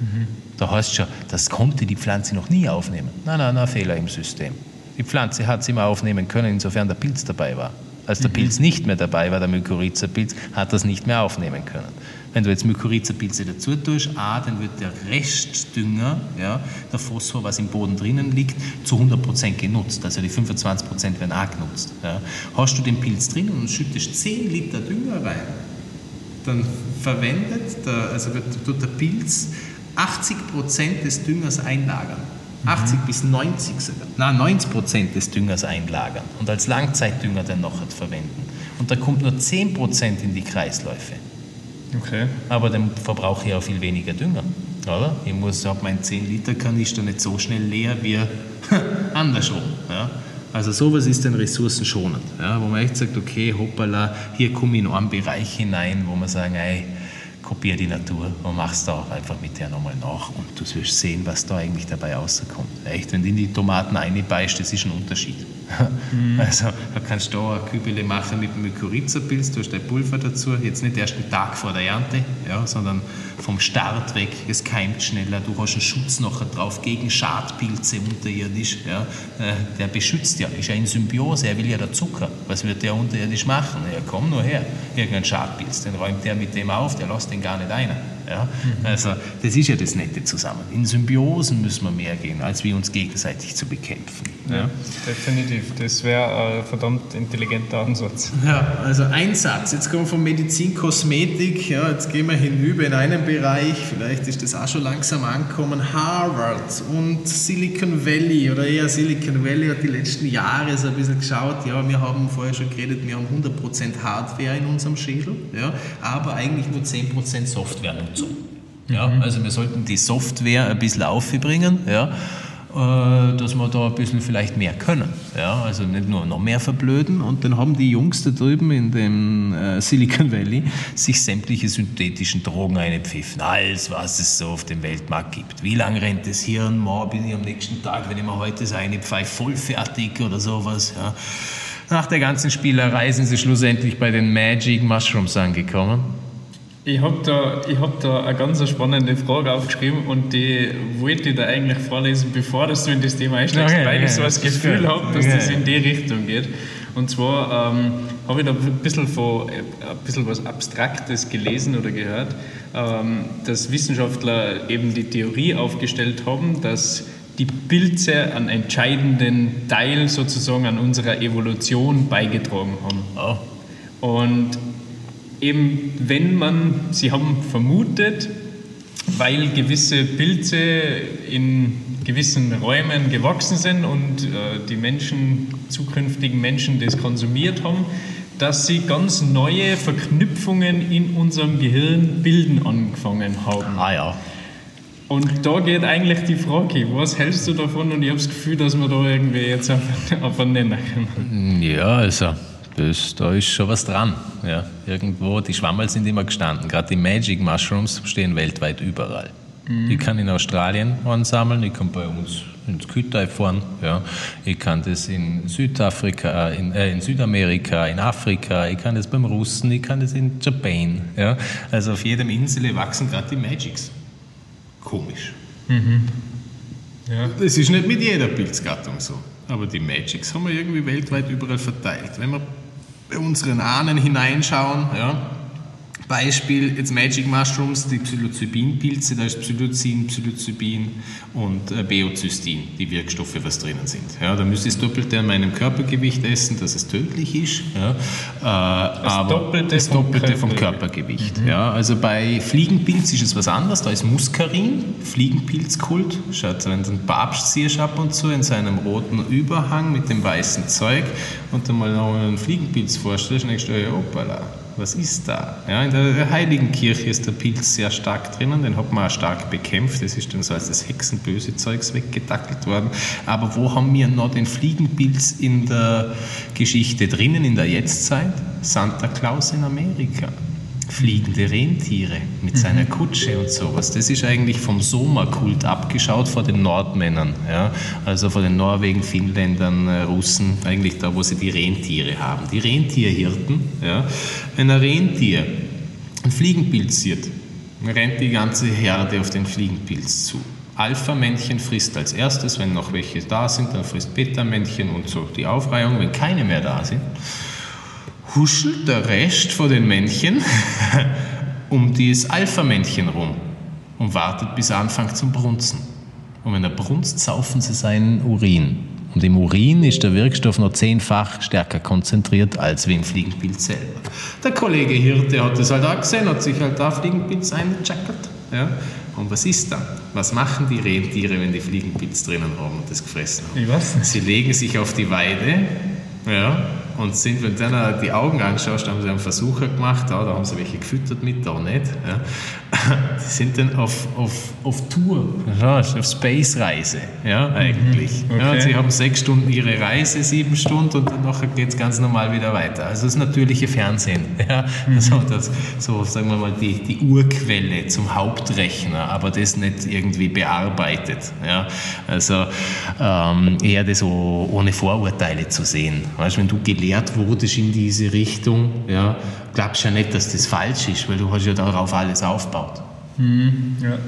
Mhm. Da heißt schon, das konnte die Pflanze noch nie aufnehmen. Nein, nein, nein, Fehler im System. Die Pflanze hat es immer aufnehmen können, insofern der Pilz dabei war. Als der mhm. Pilz nicht mehr dabei war, der Mykorrhiza-Pilz, hat das nicht mehr aufnehmen können. Wenn du jetzt Mykorrhiza-Pilze dazu tust, A, dann wird der Restdünger, ja, der Phosphor, was im Boden drinnen liegt, zu 100% genutzt. Also die 25% werden auch genutzt. Ja. Hast du den Pilz drin und schüttest 10 Liter Dünger rein, dann verwendet der, also wird, tut der Pilz 80% des Düngers einlagern. 80 mhm. bis 90 sogar. Nein, 90 Prozent des Düngers einlagern und als Langzeitdünger dann noch verwenden. Und da kommt nur 10 Prozent in die Kreisläufe. Okay. Aber dann verbrauche ich auch viel weniger Dünger. Oder? Ich muss, habe meinen 10 Liter Kanister nicht so schnell leer wie [LAUGHS] andersrum. Ja? Also sowas ist dann ressourcenschonend, ja? wo man echt sagt, okay, hoppala, hier komme ich in einen Bereich hinein, wo man sagen, ey, kopier die Natur und mach's da auch einfach mit der nochmal nach und du wirst sehen, was da eigentlich dabei rauskommt. Echt, wenn du in die Tomaten einbeißt, das ist ein Unterschied. Mhm. [LAUGHS] Also da kannst du da ein Kübele machen mit dem Mykorrhiza-Pilz, du hast dein Pulver dazu, jetzt nicht erst einen Tag vor der Ernte, ja, sondern vom Start weg, es keimt schneller, du hast einen Schutz noch drauf gegen Schadpilze unterirdisch, ja, äh, der beschützt ja, ist ja in Symbiose, er will ja der Zucker, was wird der unterirdisch machen? Ja, komm nur her, irgendein Schadpilz, den räumt der mit dem auf, der lässt den gar nicht ein. Ja? Mhm. Also das ist ja das Nette zusammen. In Symbiosen müssen wir mehr gehen, als wir uns gegenseitig zu bekämpfen. Ja, ja. definitiv. Das wäre ein verdammt intelligenter Ansatz. Ja, also ein Satz. Jetzt kommen wir von Medizin, Kosmetik. Ja, jetzt gehen wir hinüber in einen Bereich. Vielleicht ist das auch schon langsam angekommen. Harvard und Silicon Valley oder eher Silicon Valley hat die letzten Jahre so ein bisschen geschaut. Ja, wir haben vorher schon geredet, wir haben 100% Hardware in unserem Schädel, ja, aber eigentlich nur 10% Softwarenutzung. Ja, mhm. also wir sollten die Software ein bisschen aufbringen. Ja, äh, dass wir da ein bisschen vielleicht mehr können. Ja, also nicht nur noch mehr verblöden. Und dann haben die Jungs da drüben in dem äh, Silicon Valley sich sämtliche synthetischen Drogen eingepfiffen. Alles, was es so auf dem Weltmarkt gibt. Wie lange rennt das Hirn? Morgen bin ich am nächsten Tag, wenn ich mir heute das eine pfeife, voll fertig oder sowas. Ja. Nach der ganzen Spielerei sind sie schlussendlich bei den Magic Mushrooms angekommen. Ich habe da, hab da eine ganz spannende Frage aufgeschrieben und die wollte ich da eigentlich vorlesen, bevor du in das Thema einsteigst, okay, weil okay, ich so das Gefühl habe, dass okay. das in die Richtung geht. Und zwar ähm, habe ich da ein bisschen, von, ein bisschen was Abstraktes gelesen oder gehört, ähm, dass Wissenschaftler eben die Theorie aufgestellt haben, dass die Pilze einen entscheidenden Teil sozusagen an unserer Evolution beigetragen haben. Oh. Und eben wenn man, Sie haben vermutet, weil gewisse Pilze in gewissen Räumen gewachsen sind und äh, die Menschen, zukünftigen Menschen das konsumiert haben, dass sie ganz neue Verknüpfungen in unserem Gehirn bilden angefangen haben. Ah ja. Und da geht eigentlich die Frage, was hältst du davon? Und ich habe das Gefühl, dass wir da irgendwie jetzt auf [LAUGHS] einen Nenner können. Ja, also das, da ist schon was dran. Ja, irgendwo, die Schwammerl sind immer gestanden. Gerade die Magic Mushrooms stehen weltweit überall. Mhm. Ich kann in Australien ansammeln, ich kann bei uns ins Kütai fahren, ja. ich kann das in Südafrika, in, äh, in, Südamerika, in Afrika, ich kann das beim Russen, ich kann das in Japan. Ja. Also auf jedem Insel wachsen gerade die Magics. Komisch. Mhm. Ja. Das ist nicht mit jeder Pilzgattung so. Aber die Magics haben wir irgendwie weltweit überall verteilt. Wenn bei unseren Ahnen hineinschauen, ja, Beispiel jetzt Magic Mushrooms, die Psilocybin-Pilze, da ist Psilocin, Psilocybin und äh, Beocystin, die Wirkstoffe, was drinnen sind. Ja, da müsste ich das Doppelte an meinem Körpergewicht essen, dass es tödlich ist. Ja, äh, das aber Doppelte das Doppelte vom, Körpergewicht. Mhm. Ja, also bei Fliegenpilz ist es was anderes, da ist Muskarin, Fliegenpilzkult. Schaut, wenn du einen Papst siehst ab und zu in seinem roten Überhang mit dem weißen Zeug und dann mal noch einen Fliegenpilz vorstellst, dann denkst du, ja, hoppala was ist da? Ja, in der Heiligen Kirche ist der Pilz sehr stark drinnen, den hat man auch stark bekämpft. Das ist dann so als das hexenböse Zeugs weggedackelt worden. Aber wo haben wir noch den Fliegenpilz in der Geschichte drinnen, in der Jetztzeit? Santa Claus in Amerika fliegende Rentiere mit seiner Kutsche und sowas. Das ist eigentlich vom Soma-Kult abgeschaut vor den Nordmännern, ja? also vor den Norwegen, Finnländern, äh, Russen, eigentlich da, wo sie die Rentiere haben. Die Rentierhirten, ja? wenn ein Rentier ein Fliegenpilz sieht, rennt die ganze Herde auf den Fliegenpilz zu. Alpha-Männchen frisst als erstes, wenn noch welche da sind, dann frisst Beta-Männchen und so die Aufreihung. Wenn keine mehr da sind, huschelt der Rest von den Männchen [LAUGHS] um das Alpha-Männchen rum und wartet, bis er anfängt zum Brunzen. Und wenn er brunzt, saufen sie seinen Urin. Und im Urin ist der Wirkstoff noch zehnfach stärker konzentriert als wie im Fliegenpilz selber. Der Kollege Hirte hat das halt auch gesehen, hat sich halt da Fliegenpilz eingejackert. Ja. Und was ist dann? Was machen die Rentiere, wenn die Fliegenpilz drinnen haben und das gefressen haben? Ich weiß nicht. Sie legen sich auf die Weide ja, und sind, wenn du dann die Augen anschaust, haben sie einen Versucher gemacht, ja, da haben sie welche gefüttert mit, da nicht. Ja. [LAUGHS] Die sind dann auf, auf, auf Tour, auf Space-Reise, ja, eigentlich. Mhm, okay. Ja, sie haben sechs Stunden ihre Reise, sieben Stunden und dann nachher geht es ganz normal wieder weiter. Also das natürliche Fernsehen, [LAUGHS] ja, Mhm. also das, so sagen wir mal die, die Urquelle zum Hauptrechner, aber das nicht irgendwie bearbeitet. Ja. Also ähm, eher das so ohne Vorurteile zu sehen. Weißt, wenn du gelehrt wurdest in diese Richtung, ja, glaubst ja nicht, dass das falsch ist, weil du hast ja darauf alles aufgebaut. Ja.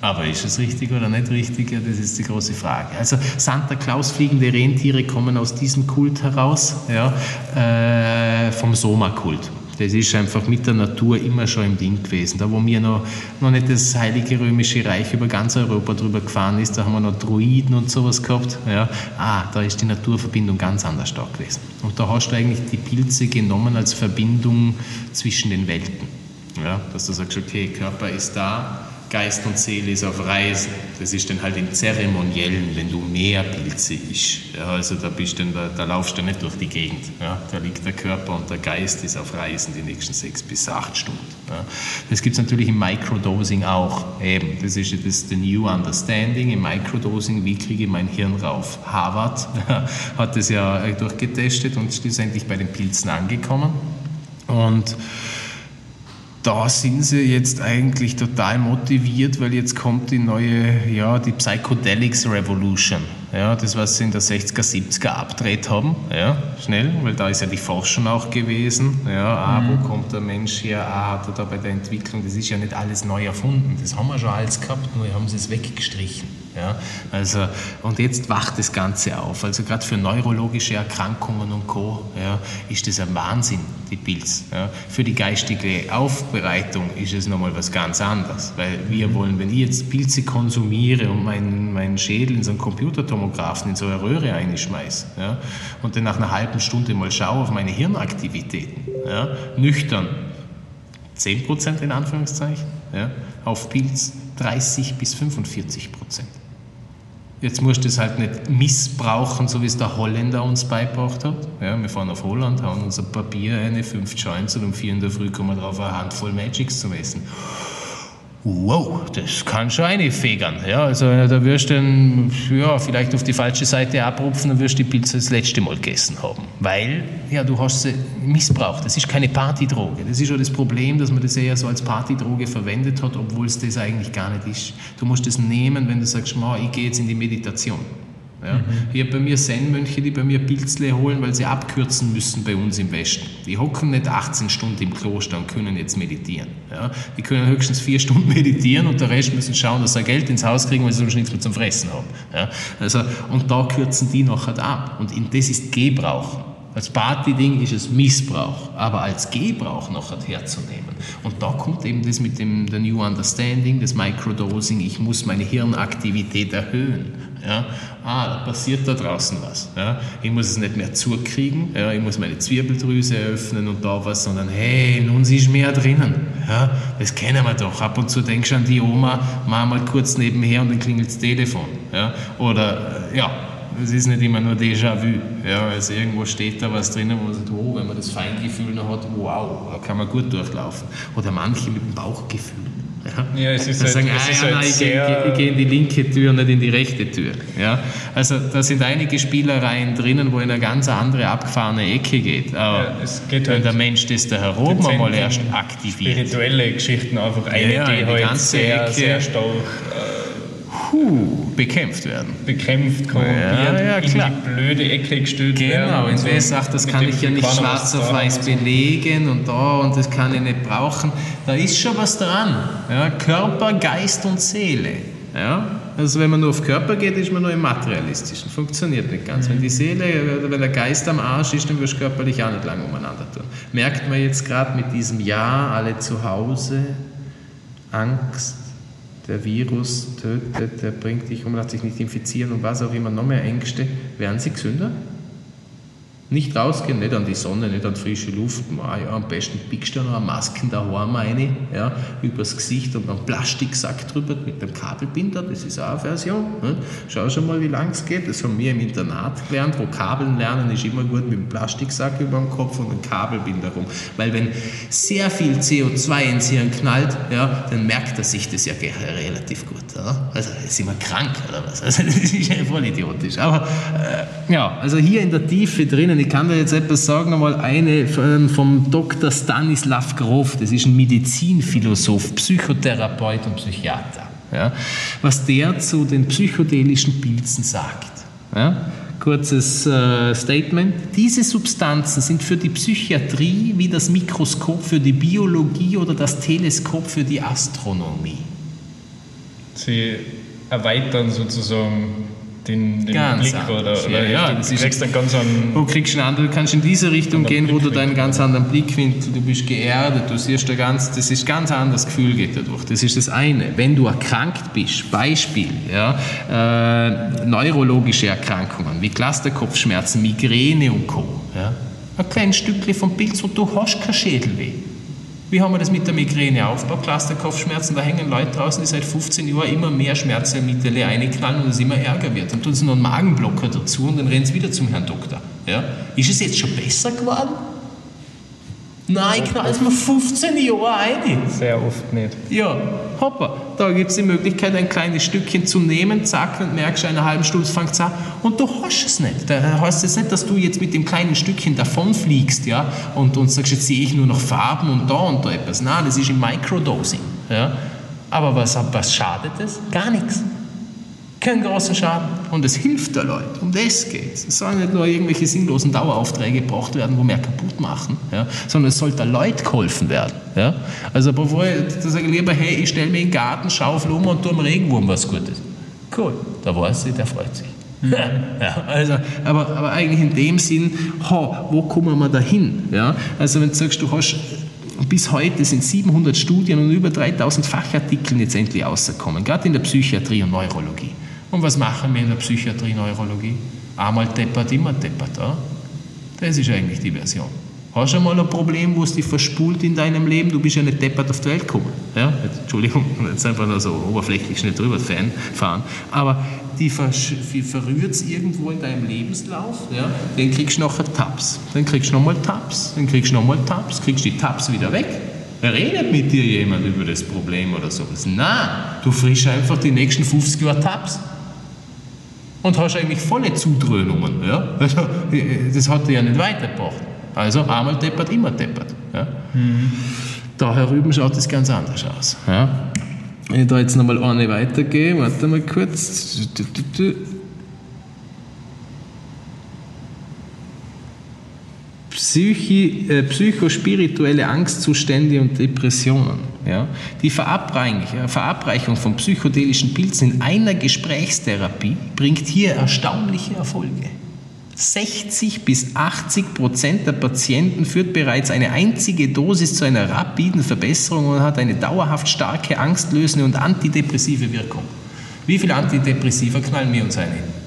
Aber ist es richtig oder nicht richtig? Ja, das ist die große Frage. Also Santa Claus fliegende Rentiere kommen aus diesem Kult heraus, ja, äh, vom Soma-Kult. Das ist einfach mit der Natur immer schon im Ding gewesen. Da, wo wir noch, noch nicht das Heilige Römische Reich über ganz Europa drüber gefahren ist, da haben wir noch Druiden und sowas gehabt. Ja. Ah, da ist die Naturverbindung ganz anders stark gewesen. Und da hast du eigentlich die Pilze genommen als Verbindung zwischen den Welten. Ja, dass du sagst, okay, Körper ist da, Geist und Seele ist auf Reisen. Das ist dann halt im Zeremoniellen, wenn du mehr Pilze isch. Ja, also da bist dann, da, da laufst du nicht durch die Gegend. Ja, da liegt der Körper und der Geist ist auf Reisen die nächsten sechs bis acht Stunden. Ja. Das gibt es natürlich im Microdosing auch. Eben, das ist das the New Understanding. Im Microdosing, wie kriege ich mein Hirn rauf? Harvard hat das ja durchgetestet und ist schlussendlich bei den Pilzen angekommen. Und da sind sie jetzt eigentlich total motiviert, weil jetzt kommt die neue, ja, die Psychedelics Revolution. Ja, das, was sie in der 60er, 70er abgedreht haben, ja, schnell, weil da ist ja die Forschung auch gewesen. Ja, ah, wo kommt der Mensch her? Ah, hat er da bei der Entwicklung, das ist ja nicht alles neu erfunden. Das haben wir schon alles gehabt, nur haben sie es weggestrichen. Ja, also, und jetzt wacht das Ganze auf. Also gerade für neurologische Erkrankungen und Co. Ja, ist das ein Wahnsinn, die Pilz. Ja. Für die geistige Aufbereitung ist es nochmal was ganz anderes. Weil wir wollen, wenn ich jetzt Pilze konsumiere und meinen mein Schädel in so einen Computertomographen, in so eine Röhre einschmeiße ja, und dann nach einer halben Stunde mal schaue auf meine Hirnaktivitäten, ja, nüchtern, 10% in Anführungszeichen, ja, auf Pilz 30 bis 45 Prozent. Jetzt musst du es halt nicht missbrauchen, so wie es der Holländer uns beigebracht hat. Ja, wir fahren auf Holland, hauen unser Papier eine, fünf Joints und um vier in der Früh kommen wir drauf, eine Handvoll Magics zu messen. Wow, das kann schon einfegern. Ja, also da wirst du dann, ja, vielleicht auf die falsche Seite abrupfen und wirst die Pilze das letzte Mal gegessen haben. Weil, ja, du hast sie missbraucht. Das ist keine Partydroge. Das ist schon das Problem, dass man das eher so als Partydroge verwendet hat, obwohl es das eigentlich gar nicht ist. Du musst es nehmen, wenn du sagst, ich gehe jetzt in die Meditation. Ja. Mhm. Ich habe bei mir Zen-Mönche, die bei mir Pilzle holen, weil sie abkürzen müssen bei uns im Westen. Die hocken nicht 18 Stunden im Kloster und können jetzt meditieren. Ja. Die können höchstens vier Stunden [LAUGHS] meditieren und der Rest müssen schauen, dass sie Geld ins Haus kriegen, weil sie sonst nichts mehr zum Fressen haben. Ja. Also, und da kürzen die nachher ab. Und das ist Gebrauch. Als Party-Ding ist es Missbrauch, aber als Gebrauch nachher herzunehmen. Und da kommt eben das mit dem der New Understanding, das Microdosing, ich muss meine Hirnaktivität erhöhen. Ja? Ah, da passiert da draußen was. Ja? Ich muss es nicht mehr zukriegen, ja? ich muss meine Zwirbeldrüse öffnen und da was, sondern hey, nun ist mehr drinnen. Ja? Das kennen wir doch. Ab und zu denkst du an die Oma, mach mal kurz nebenher und dann klingelt das Telefon. Ja? Oder, äh, ja, es ist nicht immer nur Déjà-vu. Ja, also irgendwo steht da was drinnen, wo man sagt, oh, wenn man das Feingefühl noch hat, wow, da kann man gut durchlaufen. Oder manche mit dem Bauchgefühl. Ja, es ist halt, sagen, es ah, ist ja, halt nein, ich gehe ich in die linke Tür, nicht in die rechte Tür. Ja, also da sind einige Spielereien drinnen, wo in eine ganz andere abgefahrene Ecke geht. Aber Ja, geht wenn halt der Mensch das da heroben dezent einmal in erst aktiviert. spirituelle Geschichten einfach eine, Ja, die die halt ganze sehr, Ecke. sehr stark Puh, bekämpft werden. bekämpft, korrumpiert, Ja, ja, klar. in die blöde Ecke gestellt werden. Genau, und so. wer sagt, das kann ich ja nicht schwarz auf weiß belegen und da und das kann ich nicht brauchen. Da ist schon was dran. Ja, Körper, Geist und Seele. Ja? Also wenn man nur auf Körper geht, ist man nur im Materialistischen. Funktioniert nicht ganz. Mhm. Wenn die Seele, wenn der Geist am Arsch ist, dann wirst du körperlich auch nicht lange umeinander tun. Merkt man jetzt gerade mit diesem Ja, alle zu Hause, Angst, der Virus tötet, der bringt dich um, lässt sich nicht infizieren und was auch immer, noch mehr Ängste, werden sie gesünder? Nicht rausgehen, nicht an die Sonne, nicht an frische Luft. Ah ja, am besten pickst du noch eine Masken daheim rein, ja, übers Gesicht und einen Plastiksack drüber mit dem Kabelbinder, das ist auch eine Version. Ne? Schau schon mal, wie lang es geht. Das haben wir im Internat gelernt, wo Kabeln lernen ist immer gut mit dem Plastiksack über dem Kopf und einem Kabelbinder rum. Weil wenn sehr viel CO2 ins Hirn knallt, ja, dann merkt er sich das ja relativ gut. Oder? Also ist immer krank oder was? Also [LAUGHS] das ist ja voll idiotisch. Aber äh, ja, also hier in der Tiefe drinnen ich kann dir jetzt etwas sagen, einmal eine vom Dr. Stanislav Grof, das ist ein Medizinphilosoph, Psychotherapeut und Psychiater. Ja, was der zu den psychedelischen Pilzen sagt. Ja, kurzes äh, Statement. Diese Substanzen sind für die Psychiatrie wie das Mikroskop für die Biologie oder das Teleskop für die Astronomie. Sie erweitern sozusagen den, den Blick oder, oder ja, ja, du kriegst dann ganz einen, du kriegst einen anderen, du kannst in diese Richtung gehen, wo du deinen ganz anderen Blickwinkel, du bist geerdet, du siehst da ganz, das ist ganz anderes Gefühl geht dadurch. Das ist das eine. Wenn du erkrankt bist, Beispiel, ja, äh, neurologische Erkrankungen wie Clusterkopfschmerzen, Migräne und Co. Ja, ein kleines Stückchen vom Pilz und du hast kein Schädelweh. Wie haben wir das mit der Migräne aufgebaut? Cluster-Kopfschmerzen, da hängen Leute draußen, die seit 15 Jahren immer mehr Schmerzmittel einknallen und es immer ärger wird. Dann tun sie noch einen Magenblocker dazu und dann rennen sie wieder zum Herrn Doktor. Ja? Ist es jetzt schon besser geworden? Nein, knall es mir 15 Jahre ein. Sehr oft nicht. Ja, hoppa. Da gibt es die Möglichkeit, ein kleines Stückchen zu nehmen, zack, und merkst, eine halbe Stunde fängt es an. Und du hast es nicht. Da heißt es nicht, dass du jetzt mit dem kleinen Stückchen davonfliegst, ja, und, und sagst, jetzt sehe ich nur noch Farben und da und da etwas. Nein, das ist im Microdosing. Ja. Aber was, was schadet es? Gar nichts keinen großen Schaden und es hilft der Leuten. Um das geht es. Es sollen nicht nur irgendwelche sinnlosen Daueraufträge gebraucht werden, wo mehr kaputt machen, ja, sondern es soll der Leuten geholfen werden. Ja. Also bevor ich sage lieber, hey, ich stelle mir in den Garten, schaufel um und tue am Regenwurm was Gutes. Cool, da weiß ich, der freut sich. Mhm. [LAUGHS] Ja, also, aber, aber eigentlich in dem Sinn, ha, wo kommen wir da hin? Ja? Also wenn du sagst, du hast bis heute sind 700 Studien und über 3000 Fachartikel jetzt endlich rausgekommen, gerade in der Psychiatrie und Neurologie. Und was machen wir in der Psychiatrie, Neurologie? Einmal deppert, immer deppert. Ja? Das ist eigentlich die Version. Hast du einmal ein Problem, wo es dich verspult in deinem Leben? Du bist ja nicht deppert auf die Welt gekommen. Ja? Entschuldigung, [LAUGHS] jetzt einfach nur so oberflächlich schnell drüber fahren. Aber die, verrührt es irgendwo in deinem Lebenslauf, ja? dann kriegst du nachher Tabs. Dann kriegst du nochmal Tabs. Dann kriegst du nochmal Tabs. Kriegst die Tabs wieder weg Redet mit dir jemand über das Problem oder sowas? Nein, du frisch einfach die nächsten 50 Jahre Tabs und hast eigentlich volle Zudröhnungen. Ja? Also, das hat dir ja nicht weitergebracht. Also einmal deppert, immer deppert. Ja? Mhm. Da herüben schaut es ganz anders aus. Ja? Wenn ich da jetzt nochmal eine weitergehe, warte mal kurz. Psychi, äh, psychospirituelle Angstzustände und Depressionen. Ja? Die Verabreichung von psychedelischen Pilzen in einer Gesprächstherapie bringt hier erstaunliche Erfolge. 60 bis 80 Prozent der Patienten führt bereits eine einzige Dosis zu einer rapiden Verbesserung und hat eine dauerhaft starke angstlösende und antidepressive Wirkung. Wie viele Antidepressiva knallen wir uns ein?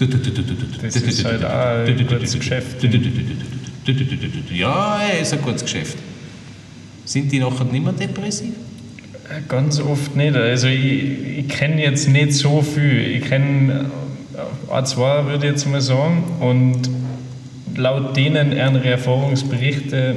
Das ist halt auch ein kurzes Geschäft. Ja, ist ein kurzes Geschäft. Sind die nachher nicht mehr depressiv? Ganz oft nicht. Also ich, ich kenne jetzt nicht so viel. Ich kenne ein, zwei, würde ich jetzt mal sagen. Und laut denen ihre Erfahrungsberichte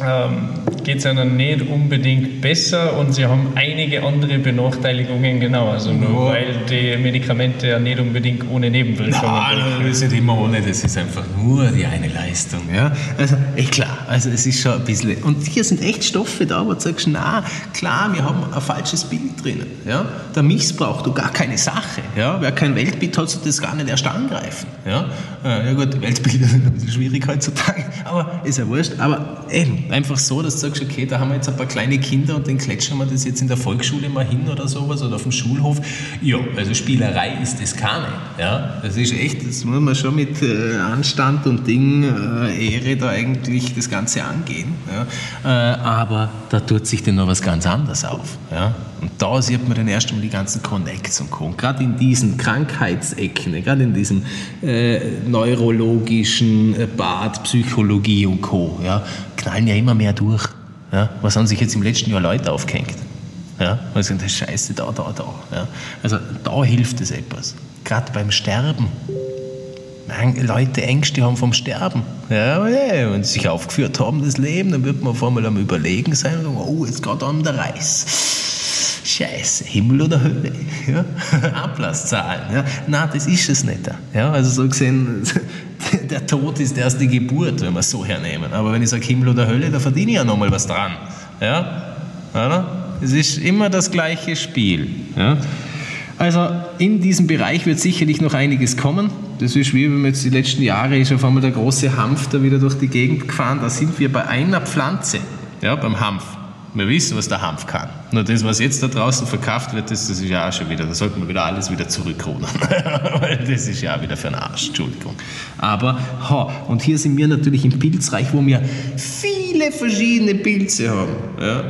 ähm, geht es ihnen nicht unbedingt besser und sie haben einige andere Benachteiligungen, genau, also nur ja. weil die Medikamente ja nicht unbedingt ohne Nebenwirkungen Nein, das ist nicht immer ohne, das ist einfach nur die eine Leistung. Ja? Also, echt klar, also es ist schon ein bisschen, und hier sind echt Stoffe da, wo du sagst, na, klar, wir haben ein falsches Bild drinnen. Ja? Der Missbrauch, du gar keine Sache. Ja? Wer kein Weltbild hat, soll das gar nicht erst angreifen. Ja, äh, ja gut, Weltbilder sind [LAUGHS] ein bisschen schwierig heutzutage, aber ist ja wurscht, aber eben, Einfach so, dass du sagst, okay, da haben wir jetzt ein paar kleine Kinder und den klatschen wir das jetzt in der Volksschule mal hin oder sowas oder auf dem Schulhof. Ja, also Spielerei ist das keine. Ja, das ist echt, das muss man schon mit äh, Anstand und Ding, äh, Ehre da eigentlich das Ganze angehen. Ja. Äh, aber da tut sich dann noch was ganz anderes auf. Ja. Und da sieht man dann erst mal die ganzen Connects und Co. Gerade in diesen Krankheitsecken, gerade in diesem äh, neurologischen äh, Bad, Psychologie und Co. Ja, knallen ja immer mehr durch. Ja, was haben sich jetzt im letzten Jahr Leute aufgehängt? Ja, weil sie sagen, das Scheiße da, da, da. Ja, also da hilft es etwas. Gerade beim Sterben. Leute Ängste haben vom Sterben. Ja, ja, wenn sie sich aufgeführt haben, das Leben, dann wird man auf einmal am Überlegen sein und sagen, oh, jetzt geht an der Reis Scheiße, Himmel oder Hölle? Ja? [LAUGHS] Ablasszahlen. Ja? Nein, das ist es nicht. Ja? Also so gesehen, [LAUGHS] der Tod ist erst die Geburt, wenn wir es so hernehmen. Aber wenn ich sage Himmel oder Hölle, da verdiene ich ja nochmal was dran. Ja? Oder? Es ist immer das gleiche Spiel. Ja? Also in diesem Bereich wird sicherlich noch einiges kommen. Das ist wie wenn man jetzt die letzten Jahre ist auf einmal der große Hanf da wieder durch die Gegend gefahren. Da sind wir bei einer Pflanze, ja, beim Hanf. Wir wissen, was der Hanf kann. Nur das, was jetzt da draußen verkauft wird, das, das ist ja auch schon wieder, da sollte man wieder alles wieder zurückrudern. [LAUGHS] das ist ja auch wieder für einen Arsch, Entschuldigung. Aber, ha, und hier sind wir natürlich im Pilzreich, wo wir viele verschiedene Pilze haben. Ja?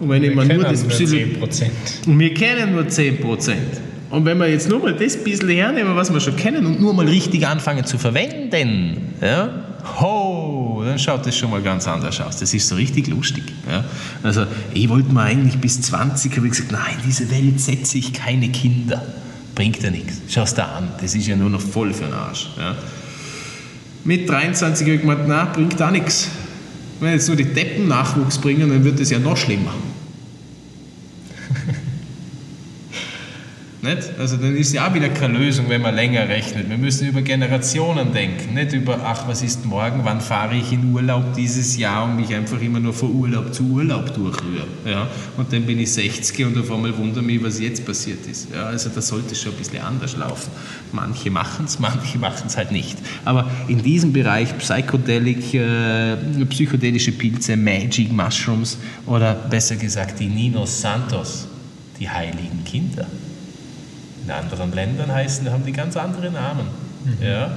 Und wenn wir ich mal nur das nur 10%. Und wir kennen nur 10%. Und wenn wir jetzt nur mal das bisschen hernehmen, was wir schon kennen, und nur mal richtig anfangen zu verwenden, ja, ho, dann schaut das schon mal ganz anders aus. Das ist so richtig lustig. Ja. Also ich wollte mir eigentlich bis 20, habe ich gesagt, nein, in diese Welt setze ich keine Kinder. Bringt ja nichts. Schau es da an, das ist ja nur noch voll für den Arsch. Ja. Mit 23 habe ich gemeint, nein, bringt da nichts. Wenn jetzt nur die Deppen Nachwuchs bringen, dann wird es ja noch schlimmer. [LAUGHS] Nicht? Also dann ist ja auch wieder keine Lösung, wenn man länger rechnet. Wir müssen über Generationen denken, nicht über, ach, was ist morgen, wann fahre ich in Urlaub dieses Jahr und mich einfach immer nur von Urlaub zu Urlaub durchrühren. Ja? Und dann bin ich 60 und auf einmal wundere mich, was jetzt passiert ist. Ja? Also da sollte es schon ein bisschen anders laufen. Manche machen es, manche machen es halt nicht. Aber in diesem Bereich Psychedelic, äh, psychedelische Pilze, Magic Mushrooms oder besser gesagt die Ninos Santos, die heiligen Kinder. In anderen Ländern heißen, haben die ganz andere Namen. Mhm. Ja?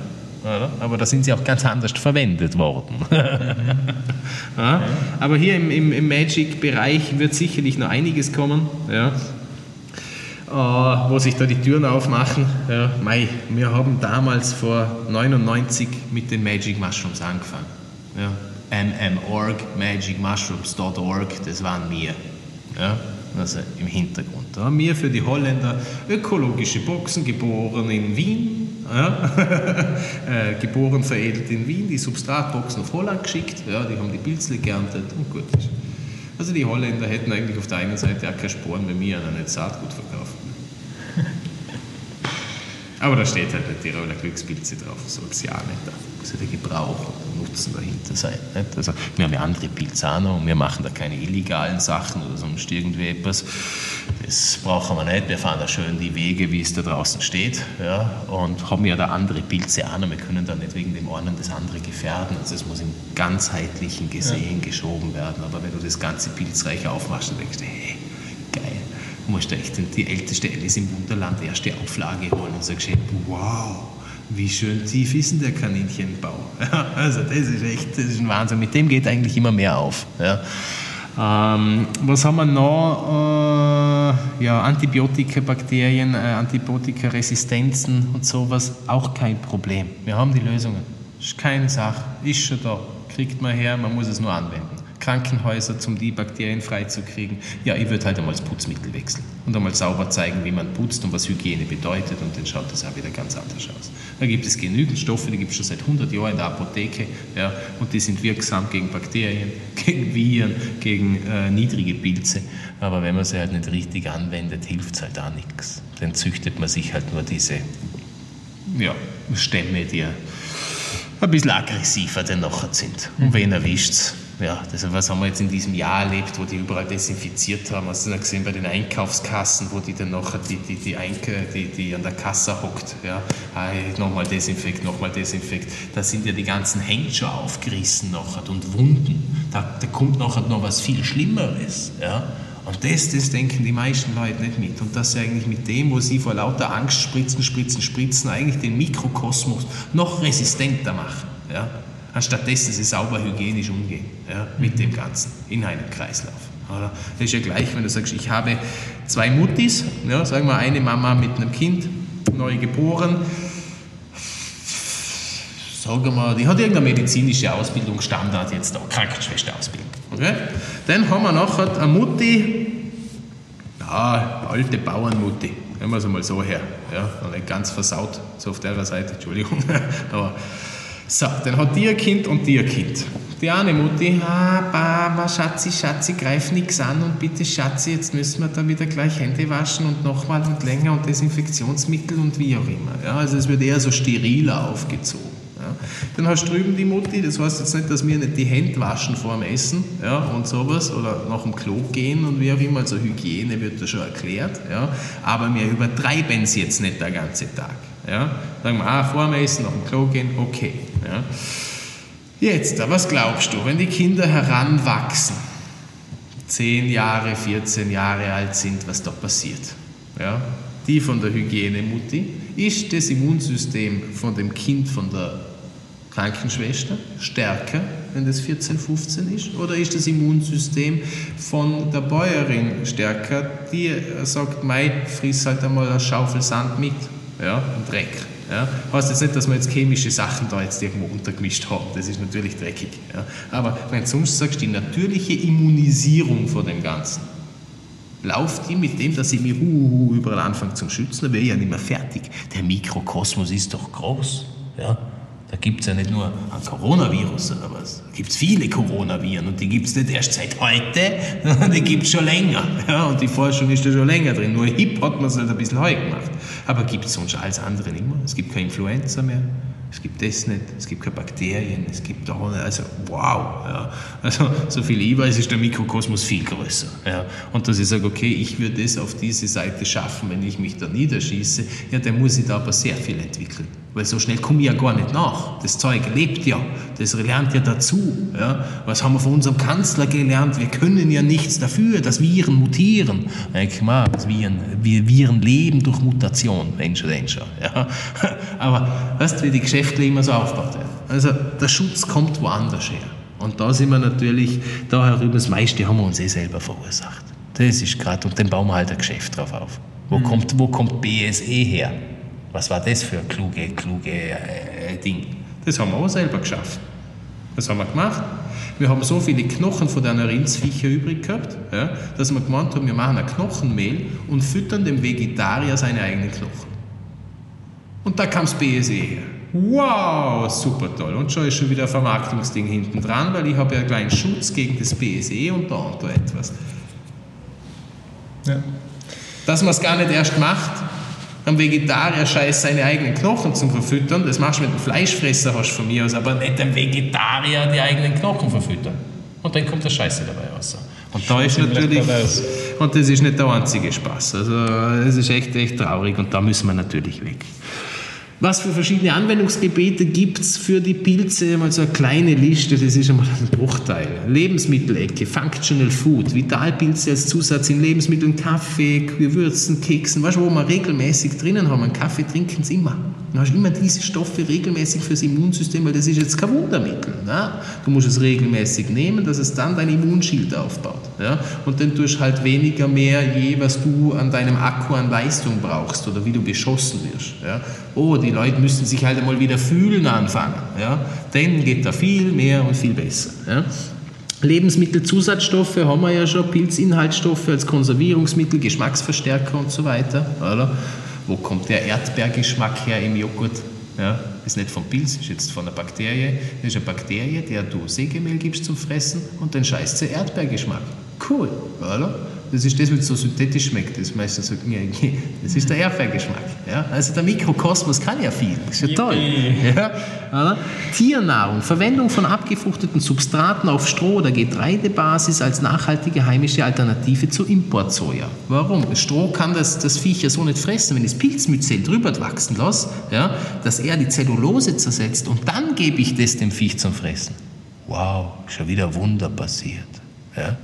Aber da sind sie auch ganz anders verwendet worden. Mhm. [LAUGHS] ja? Aber hier im, im, im Magic-Bereich wird sicherlich noch einiges kommen. Ja? Uh, wo sich da die Türen aufmachen. Ja, mei, wir haben damals vor 99 mit den Magic Mushrooms angefangen. Ja, mmorg, magicmushrooms.org, das waren wir. Ja, also im Hintergrund. Da haben wir für die Holländer ökologische Boxen, geboren in Wien, ja, [LAUGHS] äh, geboren, veredelt in Wien, die Substratboxen auf Holland geschickt, ja, die haben die Pilzle geerntet und gut Also die Holländer hätten eigentlich auf der einen Seite auch keine Sporen, wenn wir ihnen nicht Saatgut verkaufen. [LAUGHS] Aber da steht halt nicht Tiroler Glückspilze drauf, so ist ja nicht. Da muss ja der Gebrauch und Nutzen dahinter sein. Nicht? Also, wir haben ja andere Pilze noch und wir machen da keine illegalen Sachen oder sonst irgendwie etwas. Das brauchen wir nicht. Wir fahren da schön die Wege, wie es da draußen steht. Ja? Und haben ja da andere Pilze auch noch. Wir können da nicht wegen dem einen das andere gefährden. Also es muss im ganzheitlichen Gesehen ja. geschoben werden. Aber wenn du das ganze Pilzreich aufmachst, dann denkst du, hey, musst du echt die älteste Alice im Wunderland erste Auflage holen und sagst, wow, wie schön tief ist denn der Kaninchenbau? [LAUGHS] also das ist echt, das ist ein Wahnsinn. Mit dem geht eigentlich immer mehr auf. Ja. Ähm, was haben wir noch? Äh, ja, Antibiotika, Bakterien, äh, Antibiotikaresistenzen und sowas, auch kein Problem. Wir haben die Lösungen. Ist keine Sache, ist schon da, kriegt man her, man muss es nur anwenden. Krankenhäuser, um die Bakterien freizukriegen. Ja, ich würde halt einmal das Putzmittel wechseln und einmal sauber zeigen, wie man putzt und was Hygiene bedeutet und dann schaut das auch wieder ganz anders aus. Da gibt es genügend Stoffe, die gibt es schon seit 100 Jahren in der Apotheke ja, und die sind wirksam gegen Bakterien, [LAUGHS] gegen Viren, gegen äh, niedrige Pilze. Aber wenn man sie halt nicht richtig anwendet, hilft es halt auch nichts. Dann züchtet man sich halt nur diese ja, Stämme, die ein bisschen aggressiver denn nachher sind. Und wen erwischt es? Ja, das, was haben wir jetzt in diesem Jahr erlebt, wo die überall desinfiziert haben. Hast du dann gesehen bei den Einkaufskassen, wo die dann nachher die, die, die, Einke, die, die an der Kasse hockt, ja, nochmal Desinfekt, nochmal Desinfekt. Da sind ja die ganzen Hände schon aufgerissen nachher und Wunden. Da, da kommt nachher noch was viel Schlimmeres. Ja. Und das, das denken die meisten Leute nicht mit. Und dass sie eigentlich mit dem, wo sie vor lauter Angst spritzen, spritzen, spritzen, eigentlich den Mikrokosmos noch resistenter machen. Ja anstattdessen sie sauber hygienisch umgehen ja, mit dem Ganzen in einem Kreislauf. Oder? Das ist ja gleich, wenn du sagst, ich habe zwei Muttis, ja, sagen wir eine Mama mit einem Kind, neu geboren, sagen wir, die hat irgendeine medizinische Ausbildung, Standard jetzt da, Krankenschwesterausbildung. Okay? Dann haben wir nachher eine Mutti, ja, alte Bauernmutti, nehmen wir es einmal so her, ja, nicht ganz versaut, so auf der Seite, Entschuldigung, [LAUGHS] aber so, dann hat die ein Kind und die ein Kind. Die eine Mutti, ah, Mama, Schatzi, Schatzi, greif nichts an und bitte Schatzi, jetzt müssen wir da wieder gleich Hände waschen und nochmal und länger und Desinfektionsmittel und wie auch immer. Ja, also es wird eher so steriler aufgezogen. Ja. Dann hast du drüben die Mutti, das heißt jetzt nicht, dass wir nicht die Hände waschen vor dem Essen ja, und sowas oder nach dem Klo gehen und wie auch immer, also Hygiene wird da schon erklärt, ja, aber wir übertreiben es jetzt nicht den ganzen Tag. Ja? Sagen wir, ah, vor dem Essen, nach dem Klo gehen, okay. Ja? Jetzt, was glaubst du, wenn die Kinder heranwachsen, 10 Jahre, 14 Jahre alt sind, was da passiert? Ja? Die von der Hygienemutti, ist das Immunsystem von dem Kind von der Krankenschwester stärker, wenn das 14, 15 ist? Oder ist das Immunsystem von der Bäuerin stärker, die sagt, Mai, friss halt einmal eine Schaufel Sand mit? Ja, und Dreck. Ja. Heißt jetzt nicht, dass wir jetzt chemische Sachen da jetzt irgendwo untergemischt haben, das ist natürlich dreckig. Ja. Aber wenn du sonst sagst, die natürliche Immunisierung vor dem Ganzen, lauft die mit dem, dass ich mich überall anfange zu schützen, dann wäre ich ja nicht mehr fertig. Der Mikrokosmos ist doch groß. Ja. Da gibt es ja nicht nur ein Coronavirus oder was. Da gibt es viele Coronaviren und die gibt es nicht erst seit heute, [LAUGHS] sondern die gibt es schon länger. [LAUGHS] Ja, und die Forschung ist da schon länger drin. Nur hip hat man es halt ein bisschen heu gemacht. Aber gibt es sonst alles andere nicht mehr. Es gibt keine Influenza mehr. Es gibt das nicht, es gibt keine Bakterien, es gibt da nicht, also wow. Ja. Also so viel ich weiß, ist der Mikrokosmos viel größer. Ja. Und dass ich sage, okay, ich würde das auf diese Seite schaffen, wenn ich mich da niederschieße, ja, dann muss ich da aber sehr viel entwickeln. Weil so schnell komme ich ja gar nicht nach. Das Zeug lebt ja, das lernt ja dazu. Ja. Was haben wir von unserem Kanzler gelernt? Wir können ja nichts dafür, dass Viren mutieren. Ich mag, Viren, Viren leben durch Mutation, Mensch, Mensch. Ja. [LAUGHS] Aber weißt du, wie die Geschäfte immer so aufgebaut werden? Also der Schutz kommt woanders her. Und da sind wir natürlich, da herüber, das meiste haben wir uns eh selber verursacht. Das ist gerade, und dann bauen wir halt ein Geschäft drauf auf. Wo, mhm. kommt, wo kommt BSE her? Was war das für ein kluge, kluge äh, Ding? Das haben wir auch selber geschafft. Was haben wir gemacht? Wir haben so viele Knochen von den Rindsviecher übrig gehabt, ja, dass wir gemeint haben, wir machen ein Knochenmehl und füttern dem Vegetarier seine eigenen Knochen. Und da kam das BSE her. Wow, super toll. Und schon ist schon wieder ein Vermarktungsding hinten dran, weil ich habe ja einen kleinen Schutz gegen das BSE und da und da etwas. Ja. Dass man es gar nicht erst macht, am Vegetarier scheiß seine eigenen Knochen zum Verfüttern. Das machst du mit einem Fleischfresser, hast du von mir aus, aber nicht dem Vegetarier die eigenen Knochen verfüttern. Und dann kommt der Scheiße dabei raus. Und da ist natürlich, und das ist nicht der einzige Spaß. Also, es ist echt, echt traurig und da müssen wir natürlich weg. Was für verschiedene Anwendungsgebiete gibt es für die Pilze? Mal so eine kleine Liste, das ist einmal ein Bruchteil. Lebensmittelecke, Functional Food, Vitalpilze als Zusatz in Lebensmitteln, Kaffee, Gewürzen, Keksen. Weißt du, wo wir regelmäßig drinnen haben? Einen Kaffee trinken sie immer. Du hast immer diese Stoffe regelmäßig fürs Immunsystem, weil das ist jetzt kein Wundermittel. Ne? Du musst es regelmäßig nehmen, dass es dann dein Immunschild aufbaut. Ja? Und dann tust du halt weniger mehr je, was du an deinem Akku an Leistung brauchst oder wie du beschossen wirst. Ja? Oh, die Leute müssen sich halt einmal wieder fühlen anfangen. Ja? Dann geht da viel mehr und viel besser. Ja? Lebensmittelzusatzstoffe haben wir ja schon, Pilzinhaltsstoffe als Konservierungsmittel, Geschmacksverstärker und so weiter. Oder? Wo kommt der Erdbeergeschmack her im Joghurt? Ja, ist nicht vom Pilz, ist jetzt von einer Bakterie. Das ist eine Bakterie, der du Sägemehl gibst zum Fressen und dann scheißt sie Erdbeergeschmack. Cool, oder? Das ist das, was so synthetisch schmeckt. Das meistens sagt, das ist der Erdbeergeschmack. Ja? Also der Mikrokosmos kann ja viel. Das ist ja toll. Ja? Tiernahrung, Verwendung von abgefruchteten Substraten auf Stroh- oder Getreidebasis als nachhaltige heimische Alternative zu Importsoja. Warum? Das Stroh kann das, das Viech ja so nicht fressen, wenn ich das Pilzmyzel drüber wachsen lasse, ja, dass er die Zellulose zersetzt und dann gebe ich das dem Viech zum Fressen. Wow, schon wieder Wunder passiert. Ja?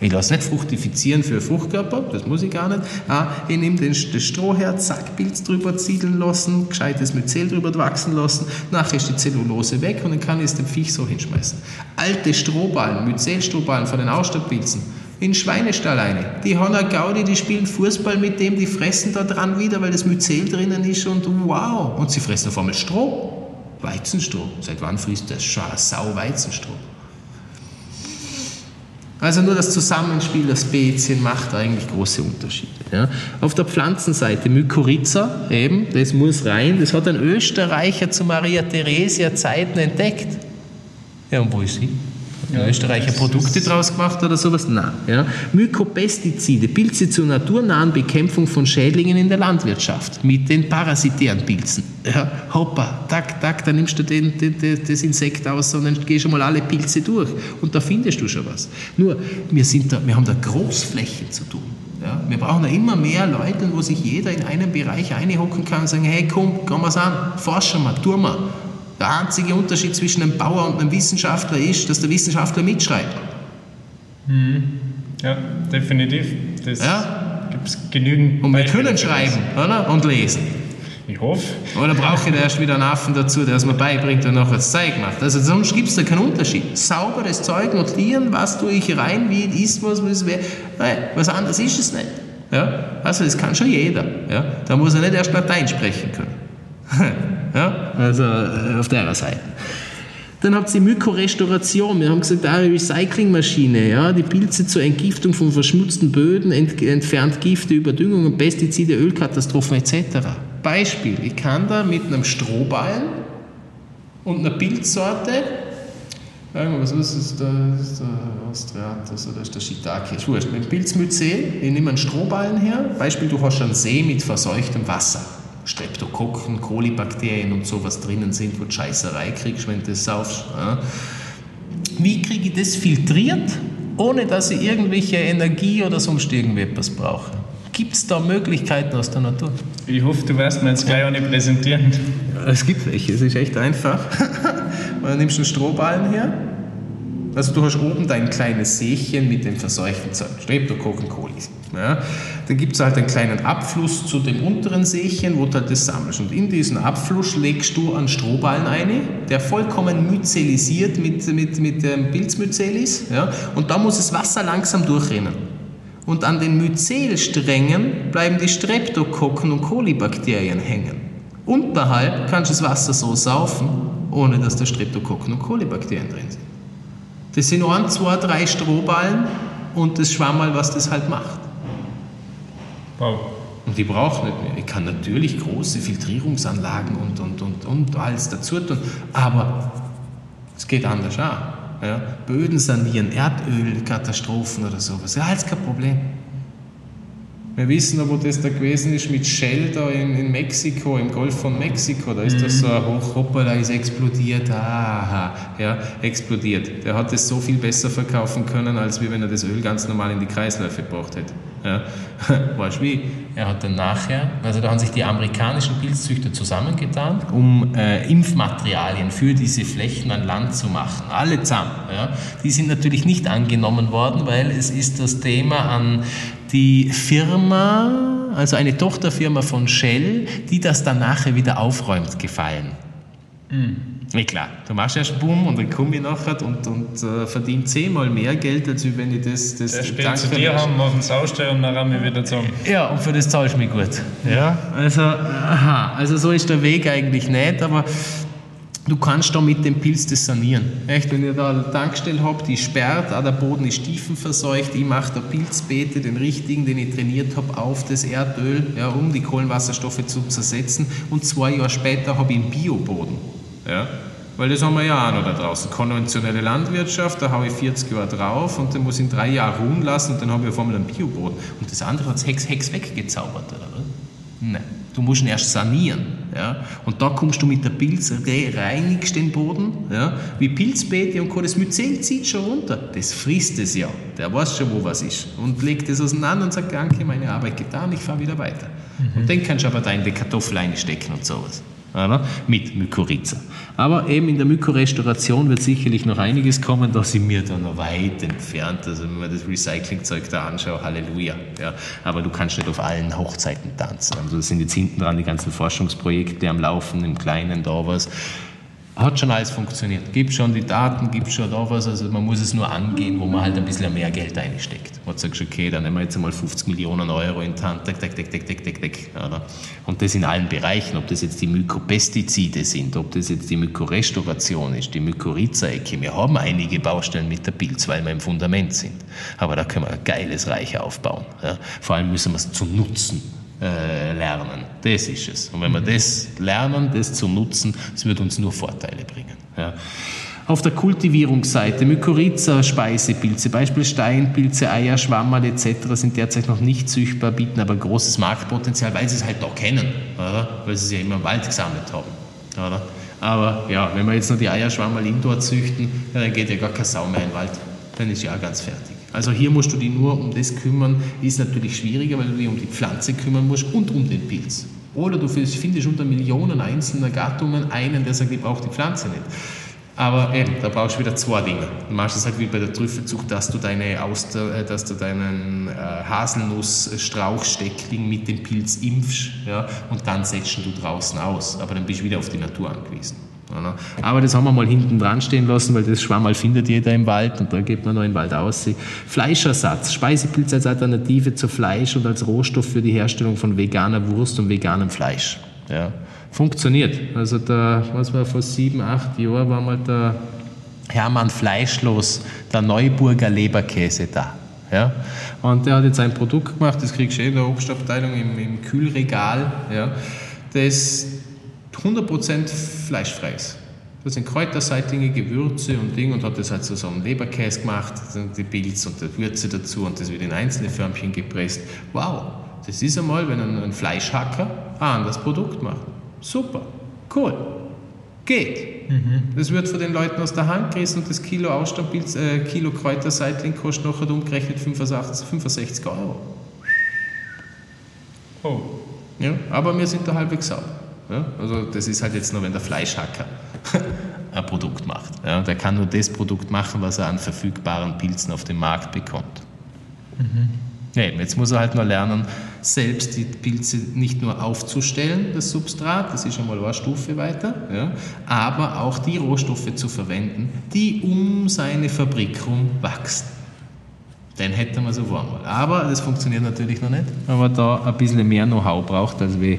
Ich lasse nicht fructifizieren für Fruchtkörper, das muss ich gar nicht. Ah, ich nehme den, das Stroh her, zack, Pilz drüber ziedeln lassen, gescheites Myzel drüber wachsen lassen, nachher ist die Zellulose weg und dann kann ich es dem Viech so hinschmeißen. Alte Strohballen, Myzelstrohballen von den Ausstadtpilzen, in Schweinestall eine. Die haben eine Gaudi, die spielen Fußball mit dem, die fressen da dran wieder, weil das Myzel drinnen ist und wow. Und sie fressen auf einmal Stroh. Weizenstroh. Seit wann frisst das? Sau Weizenstroh. Also nur das Zusammenspiel der Spezien macht eigentlich große Unterschiede. Ja. Auf der Pflanzenseite Mykorrhiza, eben, das muss rein, das hat ein Österreicher zu Maria Theresia Zeiten entdeckt. Ja, und wo ist sie? Ja, Österreicher Produkte draus gemacht oder sowas? Nein. Ja. Mykopestizide, Pilze zur naturnahen Bekämpfung von Schädlingen in der Landwirtschaft mit den parasitären Pilzen. Ja. Hoppa, tak, tak, da nimmst du den, den, den, das Insekt aus und dann gehst du mal alle Pilze durch und da findest du schon was. Nur, wir, sind da, wir haben da Großfläche zu tun. Ja, wir brauchen da immer mehr Leute, wo sich jeder in einem Bereich einhocken kann und sagen, hey komm, gehen wir es an, forschen wir, tun wir. Der einzige Unterschied zwischen einem Bauer und einem Wissenschaftler ist, dass der Wissenschaftler mitschreibt. Mhm. Ja, definitiv. Das Ja. gibt es genügend. Und wir Beispiele können schreiben oder? und lesen. Ich hoffe. Oder brauche ich da erst wieder einen Affen dazu, der es mir beibringt und noch das Zeug macht? Also sonst gibt es da keinen Unterschied. Sauberes Zeug notieren, was tue ich rein, wie ist was, was wäre. Nein, was anderes ist es nicht. Ja? Also das kann schon jeder. Ja? Da muss er nicht erst Latein sprechen können. [LAUGHS] ja? Also äh, auf der Seite. Dann habt ihr Mykorestauration. Wir haben gesagt, eine Recyclingmaschine, ja, die Pilze zur Entgiftung von verschmutzten Böden, ent, entfernt Gifte, Überdüngungen, Pestizide, Ölkatastrophen etc. Beispiel, ich kann da mit einem Strohballen und einer Pilzsorte, was ist da, das ist der Austriatus oder ist der Shiitake, ist wurscht, mit Pilzmyzel, ich nehme einen Strohballen her, Beispiel, du hast einen See mit verseuchtem Wasser. Streptokokken, Kolibakterien und sowas drinnen sind, wo du Scheißerei kriegst, wenn du das saufst. Ja. Wie kriege ich das filtriert, ohne dass ich irgendwelche Energie oder sonst irgendetwas brauche? Gibt es da Möglichkeiten aus der Natur? Ich hoffe, du wirst mir jetzt gleich auch nicht präsentieren. Es gibt welche, es ist echt einfach. [LAUGHS] Man nimmst einen Strohballen her. Also du hast oben dein kleines Seechen mit dem verseuchten Zeug, Streptokokken, Kolis. Ja. Dann gibt es halt einen kleinen Abfluss zu dem unteren Seechen, wo du halt das sammelst. Und in diesen Abfluss legst du einen Strohballen ein, der vollkommen myzelisiert mit, mit, mit dem Pilzmyzel ist. Ja. Und da muss das Wasser langsam durchrennen. Und an den Myzelsträngen bleiben die Streptokokken und Kolibakterien hängen. Unterhalb kannst du das Wasser so saufen, ohne dass da Streptokokken und Kolibakterien drin sind. Das sind ein, zwei, drei Strohballen und das Schwammerl, was das halt macht. Wow. Und ich brauche nicht mehr. Ich kann natürlich große Filtrierungsanlagen und, und, und, und alles dazu tun, aber es geht anders auch. Ja? Böden sanieren, Erdölkatastrophen oder sowas, ja, alles kein Problem. Wir wissen aber, wo das da gewesen ist mit Shell da in, in Mexiko, im Golf von Mexiko. Da ist das so ein Hoch, hoppala, ist explodiert. Aha, ja, explodiert. Der hat das so viel besser verkaufen können, als wie wenn er das Öl ganz normal in die Kreisläufe gebracht hätte. Ja. [LAUGHS] Weißt du? Er hat dann nachher, also da haben sich die amerikanischen Pilzzüchter zusammengetan, um äh, Impfmaterialien für diese Flächen an Land zu machen. Alle zusammen. Ja. Die sind natürlich nicht angenommen worden, weil es ist das Thema an die Firma, also eine Tochterfirma von Shell, die das dann nachher wieder aufräumt, gefallen. Ja klar, du machst erst Boom und dann komme ich nachher und, und äh, verdiene zehnmal mehr Geld, als wenn ich das... das Der spielt Dank zu dir haben, machen es ausstellen und dann haben wir wieder zusammen. ja, und für das zahlst du mich gut. Ja, also, aha, also so ist der Weg eigentlich nicht, aber du kannst da mit dem Pilz das sanieren. Echt, wenn ihr da eine Tankstelle habt, die sperrt, auch der Boden ist tiefenverseucht, ich mache da Pilzbeete, den richtigen, den ich trainiert habe, auf das Erdöl, ja, um die Kohlenwasserstoffe zu zersetzen und zwei Jahre später habe ich einen Bioboden. Ja. Weil das haben wir ja auch noch da draußen. Konventionelle Landwirtschaft, da habe ich 40 Jahre drauf und dann muss ich in drei Jahren ruhen lassen und dann habe ich auf einmal einen Bioboden. Und das andere hat es Hex, Hex weggezaubert, oder was? Nein. Du musst ihn erst sanieren. Ja? Und da kommst du mit der Pilz, reinigst den Boden, ja? wie Pilzbeete und Co. Das Myzel zieht schon runter. Das frisst es ja. Der weiß schon, wo was ist. Und legt es auseinander und sagt, danke, meine Arbeit getan, ich fahre wieder weiter. Mhm. Und dann kannst du aber da in die Kartoffel einstecken und sowas? Mit Mykorrhiza. Aber eben in der Mykorestauration wird sicherlich noch einiges kommen, da sind wir dann noch weit entfernt. Also wenn man das Recyclingzeug da anschaut, Halleluja. Ja. Aber du kannst nicht auf allen Hochzeiten tanzen. Also das sind jetzt hinten dran die ganzen Forschungsprojekte am Laufen, im Kleinen da was hat schon alles funktioniert. Gibt schon die Daten, gibt schon da was. Also man muss es nur angehen, wo man halt ein bisschen mehr Geld einsteckt. Man sagt, okay, dann nehmen wir jetzt einmal 50 Millionen Euro in die Hand, deck, deck, deck, deck, deck, deck, deck. Und das in allen Bereichen, ob das jetzt die Mykopestizide sind, ob das jetzt die Mykorestauration ist, die Mykorrhiza-Ecke. Wir haben einige Baustellen mit der Pilz, weil wir im Fundament sind. Aber da können wir ein geiles Reich aufbauen. Vor allem müssen wir es zu nutzen äh, lernen. Das ist es. Und wenn wir das lernen, das zu nutzen, das wird uns nur Vorteile bringen. Ja. Auf der Kultivierungsseite Mykorrhiza, Speisepilze, Beispiel Steinpilze, Eier, Schwammerl etc. sind derzeit noch nicht züchtbar, bieten aber großes Marktpotenzial, weil sie es halt da kennen, oder? weil sie es ja immer im Wald gesammelt haben. Oder? Aber ja, wenn wir jetzt nur die Eierschwammerl indoor züchten, ja, dann geht ja gar keine Sau mehr in den Wald. Dann ist ja auch ganz fertig. Also hier musst du dich nur um das kümmern, ist natürlich schwieriger, weil du dich um die Pflanze kümmern musst und um den Pilz. Oder du findest unter Millionen einzelner Gattungen einen, der sagt, ich brauche die Pflanze nicht. Aber eben, da brauchst du wieder zwei Dinge. Du machst es halt wie bei der Trüffelzucht, dass du, deine Auster, äh, dass du deinen äh, Haselnussstrauchsteckling mit dem Pilz impfst ja, und dann setzt du draußen aus. Aber dann bist du wieder auf die Natur angewiesen. Aber das haben wir mal hinten dran stehen lassen, weil das Schwammerl findet jeder im Wald und da geht man noch den Wald aus. Fleischersatz, Speisepilz als Alternative zu Fleisch und als Rohstoff für die Herstellung von veganer Wurst und veganem Fleisch. Ja. Funktioniert. Also da, was war vor sieben, acht Jahren, war mal der Hermann Fleischlos, der Neuburger Leberkäse da. Ja? Und der hat jetzt ein Produkt gemacht, das kriegst du eh in der Obstabteilung im, im Kühlregal. Ja? Das 100% fleischfrei ist. Das sind kräuterseitige Gewürze und Ding und hat das halt so, so einen Leberkäse gemacht, die Pilz und die Würze dazu und das wird in einzelne Förmchen gepresst. Wow, das ist einmal, wenn ein, ein Fleischhacker ein anderes Produkt macht. Super, cool, geht. Mhm. Das wird von den Leuten aus der Hand gerissen und das Kilo äh, Kilo Kräuterseitling kostet nachher umgerechnet 65, 65 Euro. Oh. Ja, aber wir sind da halbwegs sauber. Ja? Also das ist halt jetzt nur, wenn der Fleischhacker [LAUGHS] ein Produkt macht. Ja? Der kann nur das Produkt machen, was er an verfügbaren Pilzen auf dem Markt bekommt. Mhm. Ja, jetzt muss er halt nur lernen, selbst die Pilze nicht nur aufzustellen, das Substrat, das ist schon mal eine Stufe weiter, ja, aber auch die Rohstoffe zu verwenden, die um seine Fabrik herum wachsen. Den hätten wir so einmal. Aber das funktioniert natürlich noch nicht, weil man da ein bisschen mehr Know-how braucht, als wir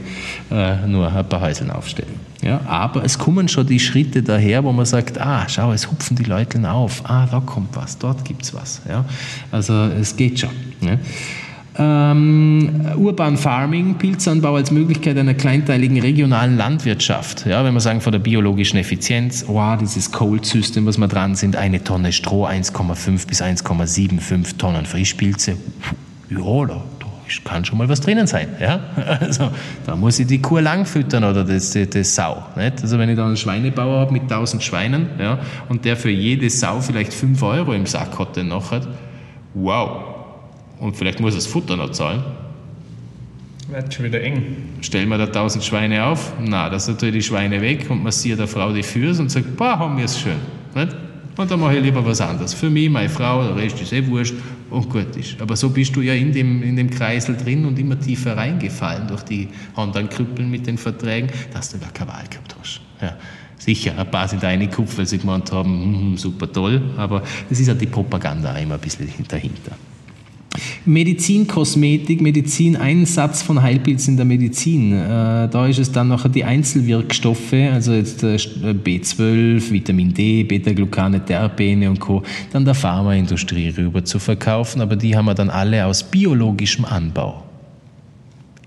äh, nur ein paar Häuseln aufstellen. Ja, aber es kommen schon die Schritte daher, wo man sagt, ah, schau, es hupfen die Leute auf, ah, da kommt was, dort gibt es was. Ja? Also es geht schon. Ja? Ähm, Urban Farming, Pilzanbau als Möglichkeit einer kleinteiligen regionalen Landwirtschaft. Ja, wenn wir sagen von der biologischen Effizienz, wow, dieses Cold System, was wir dran sind, eine Tonne Stroh, 1,5 bis 1,75 Tonnen Frischpilze. Ja, da, kann schon mal was drinnen sein. Ja? [LAUGHS] Also, da muss ich die Kuh lang füttern oder das, das, das Sau. Nicht? Also wenn ich da einen Schweinebauer habe mit 1000 Schweinen ja, und der für jede Sau vielleicht 5 Euro im Sack hat, dann nachher, wow, und vielleicht muss er das Futter noch zahlen. Wird schon wieder eng. Stellen wir da 1000 Schweine auf? Na, das tue ich die Schweine weg und massiert der Frau die Füße und sagt, boah, haben wir es schön. Nicht? Und dann mache ich lieber was anderes. Für mich, meine Frau, der Rest ist eh wurscht und gut ist. Aber so bist du ja in dem, in dem Kreisel drin und immer tiefer reingefallen durch die anderen Krüppeln mit den Verträgen, dass du gar keine Wahl gehabt hast. Ja. Sicher, ein paar sind reingekupft, weil sie gemeint haben, mm, super toll, aber das ist ja die Propaganda immer ein bisschen dahinter. Medizinkosmetik, Medizineinsatz von Heilpilzen in der Medizin. Äh, da ist es dann noch die Einzelwirkstoffe, also jetzt äh, B12, Vitamin D, Beta-Glucane, Terpene und Co. dann der Pharmaindustrie rüber zu verkaufen, aber die haben wir dann alle aus biologischem Anbau.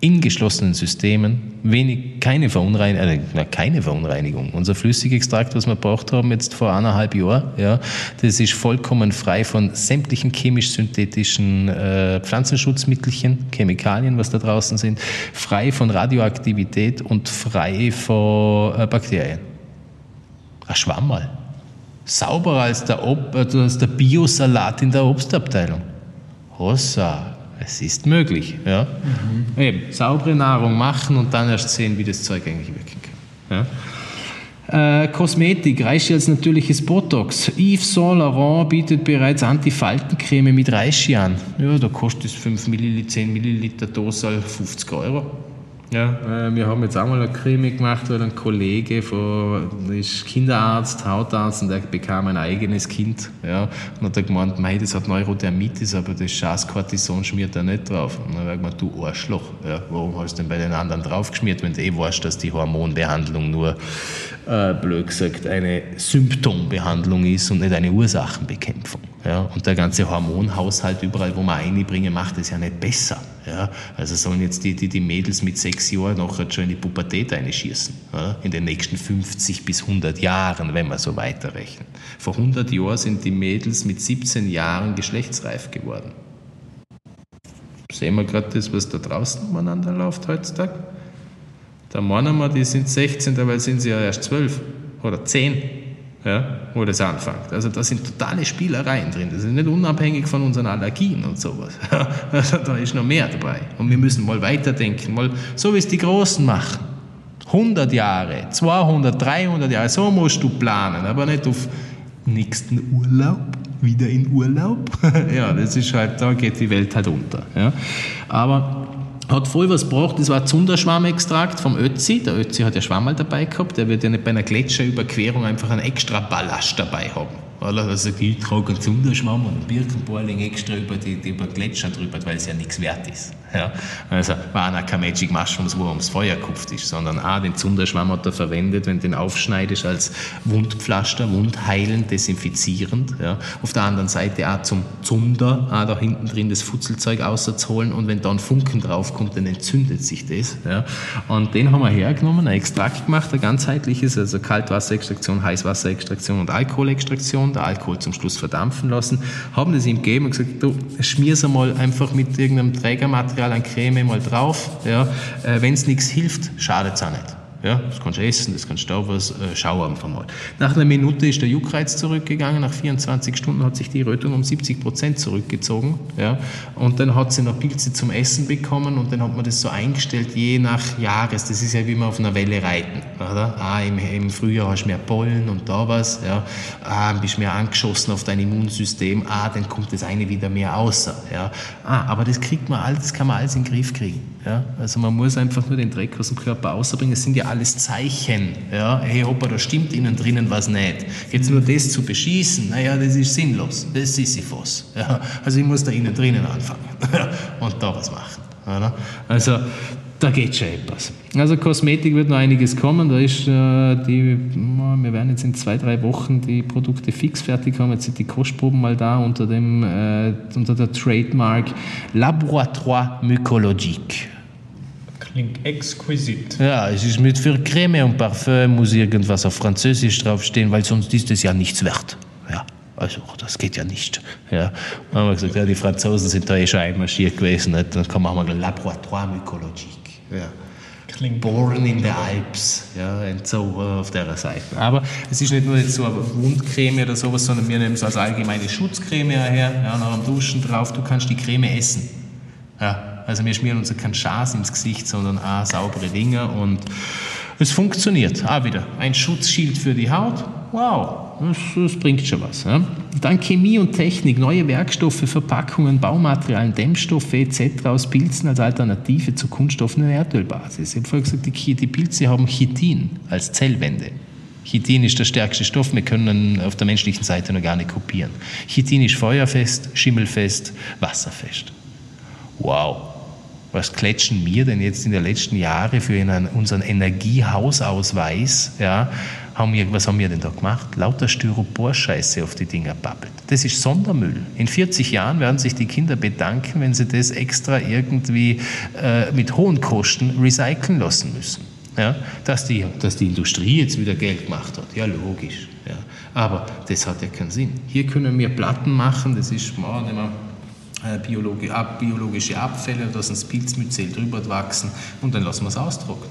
In geschlossenen Systemen, wenig, keine, Verunreinigung, äh, keine Verunreinigung. Unser Flüssigextrakt, was wir braucht haben jetzt vor eineinhalb Jahren, ja, das ist vollkommen frei von sämtlichen chemisch-synthetischen äh, Pflanzenschutzmittelchen, Chemikalien, was da draußen sind, frei von Radioaktivität und frei von äh, Bakterien. Ein Schwammerl. Sauberer als der, Ob äh, als der Biosalat in der Obstabteilung. Hossa, es ist möglich. Ja? Mhm. Eben, saubere Nahrung machen und dann erst sehen, wie das Zeug eigentlich wirken kann. Ja? Äh, Kosmetik, Reishi als natürliches Botox. Yves Saint Laurent bietet bereits Antifaltencreme mit Reishi an. Ja, da kostet es 5 Milliliter, 10 Milliliter Dose 50 Euro. Ja, äh, wir haben jetzt auch mal eine Creme gemacht, weil ein Kollege von, ist Kinderarzt, Hautarzt und der bekam ein eigenes Kind. Ja, und hat er gemeint, mei, das hat Neurodermitis, aber das scheiß Cortison schmiert er nicht drauf. Und dann habe ich gemeint, du Arschloch, ja, warum hast du denn bei den anderen draufgeschmiert, wenn du eh weißt, dass die Hormonbehandlung nur, äh, blöd gesagt, eine Symptombehandlung ist und nicht eine Ursachenbekämpfung. Ja, und der ganze Hormonhaushalt überall, wo man einbringen, macht es ja nicht besser. Ja, also sollen jetzt die, die, die Mädels mit sechs Jahren noch schon in die Pubertät einschießen. Ja, in den nächsten 50 bis 100 Jahren, wenn wir so weiterrechnen. Vor 100 Jahren sind die Mädels mit 17 Jahren geschlechtsreif geworden. Sehen wir gerade das, was da draußen umeinander läuft heutzutage? Da meinen wir, die sind 16, dabei sind sie ja erst 12 oder 10 ja, wo das anfängt. Also da sind totale Spielereien drin. Das ist nicht unabhängig von unseren Allergien und sowas. [LAUGHS] Also da ist noch mehr dabei. Und wir müssen mal weiterdenken, mal so wie es die Großen machen. 100 Jahre, 200, 300 Jahre, so musst du planen, aber nicht auf nächsten Urlaub, wieder in Urlaub. [LAUGHS] ja, das ist halt, da geht die Welt halt unter. Ja. Aber hat voll was gebracht, das war Zunderschwammextrakt vom Ötzi. Der Ötzi hat ja Schwammerl dabei gehabt, der wird ja nicht bei einer Gletscherüberquerung einfach einen extra Ballast dabei haben. Also ich trage einen Zunderschwamm und einen Birkenbohrling extra über die, die über Gletscher drüber, weil es ja nichts wert ist. Ja, also waren auch keine Magic Mushrooms, wo er ums Feuer gekupft ist, sondern auch den Zunderschwamm hat er verwendet, wenn du den aufschneidest als Wundpflaster, wundheilend, desinfizierend. Ja. Auf der anderen Seite auch zum Zunder, auch da hinten drin das Futzelzeug auszuholen und wenn da ein Funken draufkommt, dann entzündet sich das. Ja. Und den haben wir hergenommen, ein Extrakt gemacht, ein ganzheitliches, also Kaltwasserextraktion, Heißwasserextraktion und Alkoholextraktion, der Alkohol zum Schluss verdampfen lassen, haben das ihm gegeben und gesagt, du schmier's einmal einfach mit irgendeinem Trägermaterial Material an Creme mal drauf. Ja. Äh, Wenn es nichts hilft, schadet es auch nicht. Ja, das kannst du essen, das kannst du auch was, äh, schau einfach mal. Nach einer Minute ist der Juckreiz zurückgegangen, nach 24 Stunden hat sich die Rötung um 70 Prozent zurückgezogen. Ja, und dann hat sie noch Pilze zum Essen bekommen und dann hat man das so eingestellt, je nach Jahres. Das ist ja wie man auf einer Welle reiten. Oder? Ah, im, im Frühjahr hast du mehr Pollen und da was. Ja. Ah, bist mehr angeschossen auf dein Immunsystem. Ah, dann kommt das eine wieder mehr außer. Ja. Ah, aber das kriegt man alles, kann man alles in den Griff kriegen. Ja. Also man muss einfach nur den Dreck aus dem Körper außerbringen. Es sind ja alles Zeichen. Ja, hey, hoppa, da stimmt innen drinnen was nicht. Jetzt nur das zu beschießen, naja, das ist sinnlos. Das ist Sisyphos. Ja, also ich muss da innen drinnen anfangen [LAUGHS] und da was machen. Oder? Also da geht schon etwas. Also Kosmetik wird noch einiges kommen. Da ist äh, die, wir werden jetzt in zwei, drei Wochen die Produkte fix fertig haben. Jetzt sind die Kostproben mal da unter, dem, äh, unter der Trademark Laboratoire Mycologique. Klingt exquisit. Ja, es ist mit für Creme und Parfum muss irgendwas auf Französisch draufstehen, weil sonst ist es ja nichts wert. Ja, also das geht ja nicht. Ja, dann haben wir gesagt, ja, die Franzosen sind da eh schon einmarschiert gewesen. Nicht? Dann kann man mal Laboratoire Mycologique. Ja. Klingt Born in the Alps, ja, und so auf der Seite. Aber es ist nicht nur jetzt so eine Wundcreme oder sowas, sondern wir nehmen es als allgemeine Schutzcreme her, ja, nach dem Duschen drauf, du kannst die Creme essen. Ja, also wir schmieren uns keinen Schaß ins Gesicht, sondern auch saubere Dinge und es funktioniert. Auch wieder ein Schutzschild für die Haut. Wow, das, das bringt schon was. Ja? Dann Chemie und Technik, neue Werkstoffe, Verpackungen, Baumaterialien, Dämmstoffe etc. aus Pilzen als Alternative zu Kunststoffen und Erdölbasis. Ich habe vorher gesagt, die, die Pilze haben Chitin als Zellwände. Chitin ist der stärkste Stoff, wir können auf der menschlichen Seite noch gar nicht kopieren. Chitin ist feuerfest, schimmelfest, wasserfest. Wow, Was klatschen wir denn jetzt in den letzten Jahren für unseren Energiehausausweis? Ja, haben wir, was haben wir denn da gemacht? Lauter Styropor-Scheiße auf die Dinger babbelt. Das ist Sondermüll. In 40 Jahren werden sich die Kinder bedanken, wenn sie das extra irgendwie äh, mit hohen Kosten recyceln lassen müssen. Ja, dass, die, dass die Industrie jetzt wieder Geld gemacht hat, ja logisch. Ja. Aber das hat ja keinen Sinn. Hier können wir Platten machen, das ist, man, äh, biologische Abfälle, da sind Pilzmyzel drüber wachsen und dann lassen wir es austrocknen.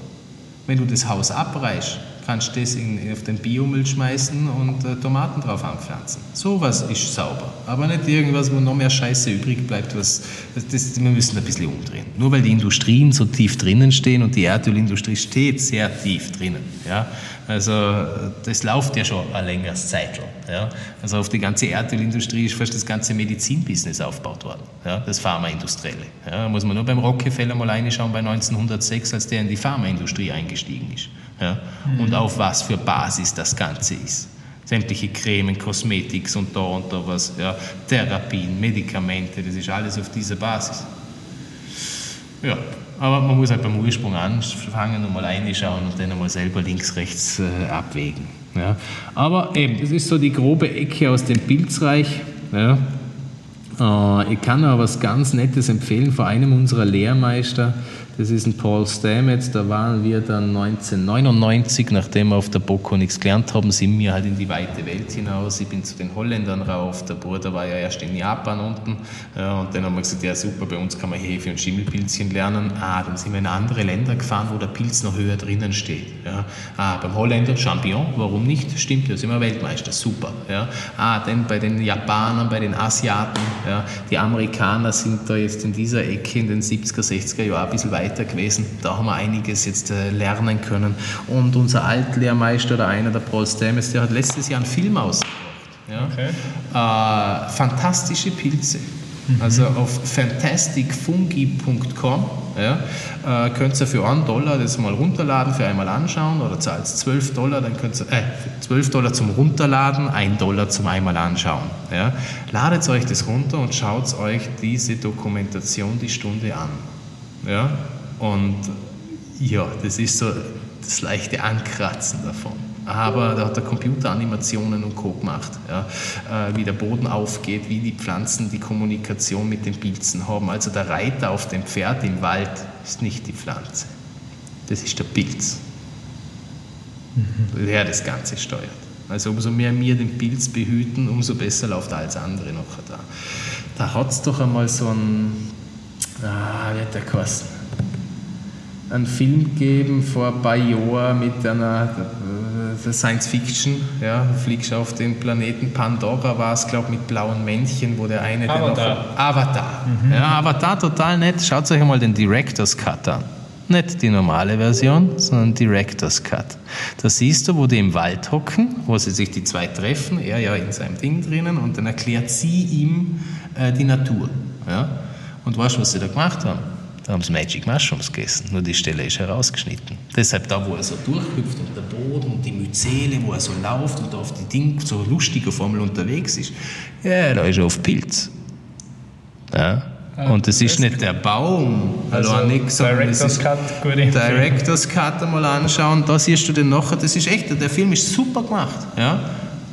Wenn du das Haus abreißt, kannst du das in, auf den Biomüll schmeißen und äh, Tomaten drauf anpflanzen. Sowas ist sauber. Aber nicht irgendwas, wo noch mehr Scheiße übrig bleibt. Was, das, das, wir müssen ein bisschen umdrehen. Nur weil die Industrien so tief drinnen stehen und die Erdölindustrie steht sehr tief drinnen. Ja? Also das läuft ja schon ein längeres Zeit schon. Ja? Also auf die ganze Erdölindustrie ist fast das ganze Medizinbusiness aufgebaut worden, ja? das Pharmaindustrielle. Ja? Da muss man nur beim Rockefeller mal reinschauen bei 1906, als der in die Pharmaindustrie eingestiegen ist. Ja? Mhm. Und auf was für Basis das Ganze ist. Sämtliche Cremen, Kosmetik und da und da was, ja? Therapien, Medikamente, das ist alles auf dieser Basis. Ja, aber man muss halt beim Ursprung anfangen und mal reinschauen und dann einmal selber links, rechts äh, abwägen. Ja. Aber eben, das ist so die grobe Ecke aus dem Pilzreich. Ja. Äh, ich kann aber was ganz Nettes empfehlen von einem unserer Lehrmeister, das ist ein Paul Stamets, da waren wir dann 1999, nachdem wir auf der Boko nichts gelernt haben, sind wir halt in die weite Welt hinaus. Ich bin zu den Holländern rauf, der Bruder war ja erst in Japan unten und dann haben wir gesagt, ja super, bei uns kann man Hefe und Schimmelpilzchen lernen. Ah, dann sind wir in andere Länder gefahren, wo der Pilz noch höher drinnen steht. Ja. Ah, beim Holländer Champion, warum nicht? Stimmt ja, sind wir Weltmeister, super. Ja. Ah, dann bei den Japanern, bei den Asiaten, ja. die Amerikaner sind da jetzt in dieser Ecke in den 70er, 60er Jahren ein bisschen weiter weiter gewesen. Da haben wir einiges jetzt äh, lernen können. Und unser Altlehrmeister oder einer der Paul Stamets, der hat letztes Jahr einen Film ausgebracht. Ja? Okay. Äh, fantastische Pilze. Mhm. Also auf fantasticfungi.com ja, äh, könnt ihr für einen Dollar das mal runterladen, für einmal anschauen oder zahlt 12 Dollar, dann könnt ihr, äh, 12 Dollar zum Runterladen, 1 Dollar zum einmal anschauen. Ja. Ladet euch das runter und schaut euch diese Dokumentation die Stunde an. Ja? Und ja, das ist so das leichte Ankratzen davon. Aber da hat der Computer Animationen und Co. gemacht, ja, äh, wie der Boden aufgeht, wie die Pflanzen die Kommunikation mit den Pilzen haben. Also der Reiter auf dem Pferd im Wald ist nicht die Pflanze, das ist der Pilz, mhm. der das Ganze steuert. Also umso mehr wir den Pilz behüten, umso besser läuft alles andere noch da. Da hat es doch einmal so ein ah, hat der geheißen? Einen Film gegeben vor ein paar Jahren mit einer äh, Science Fiction. Ja, du fliegst auf den Planeten Pandora, war es, glaube ich, mit blauen Männchen, wo der eine. Avatar. Der noch, Avatar. Mhm. Ja, Avatar total nett. Schaut euch einmal den Director's Cut an. Nicht die normale Version, sondern Director's Cut. Da siehst du, wo die im Wald hocken, wo sie sich die zwei treffen, er ja in seinem Ding drinnen, und dann erklärt sie ihm äh, die Natur. Ja? Und weißt du, was sie da gemacht haben? Da haben sie Magic Mushrooms gegessen, nur die Stelle ist herausgeschnitten. Deshalb da, wo er so durchhüpft und der Boden und die Myzele, wo er so läuft und auf die Ding so lustiger Formel unterwegs ist, ja, da ist er auf Pilz. Ja. Und das ist nicht der Baum, also nix, Director's Cut, gute Director's Cut einmal anschauen, da siehst du den nachher, das ist echt, der Film ist super gemacht. Ja.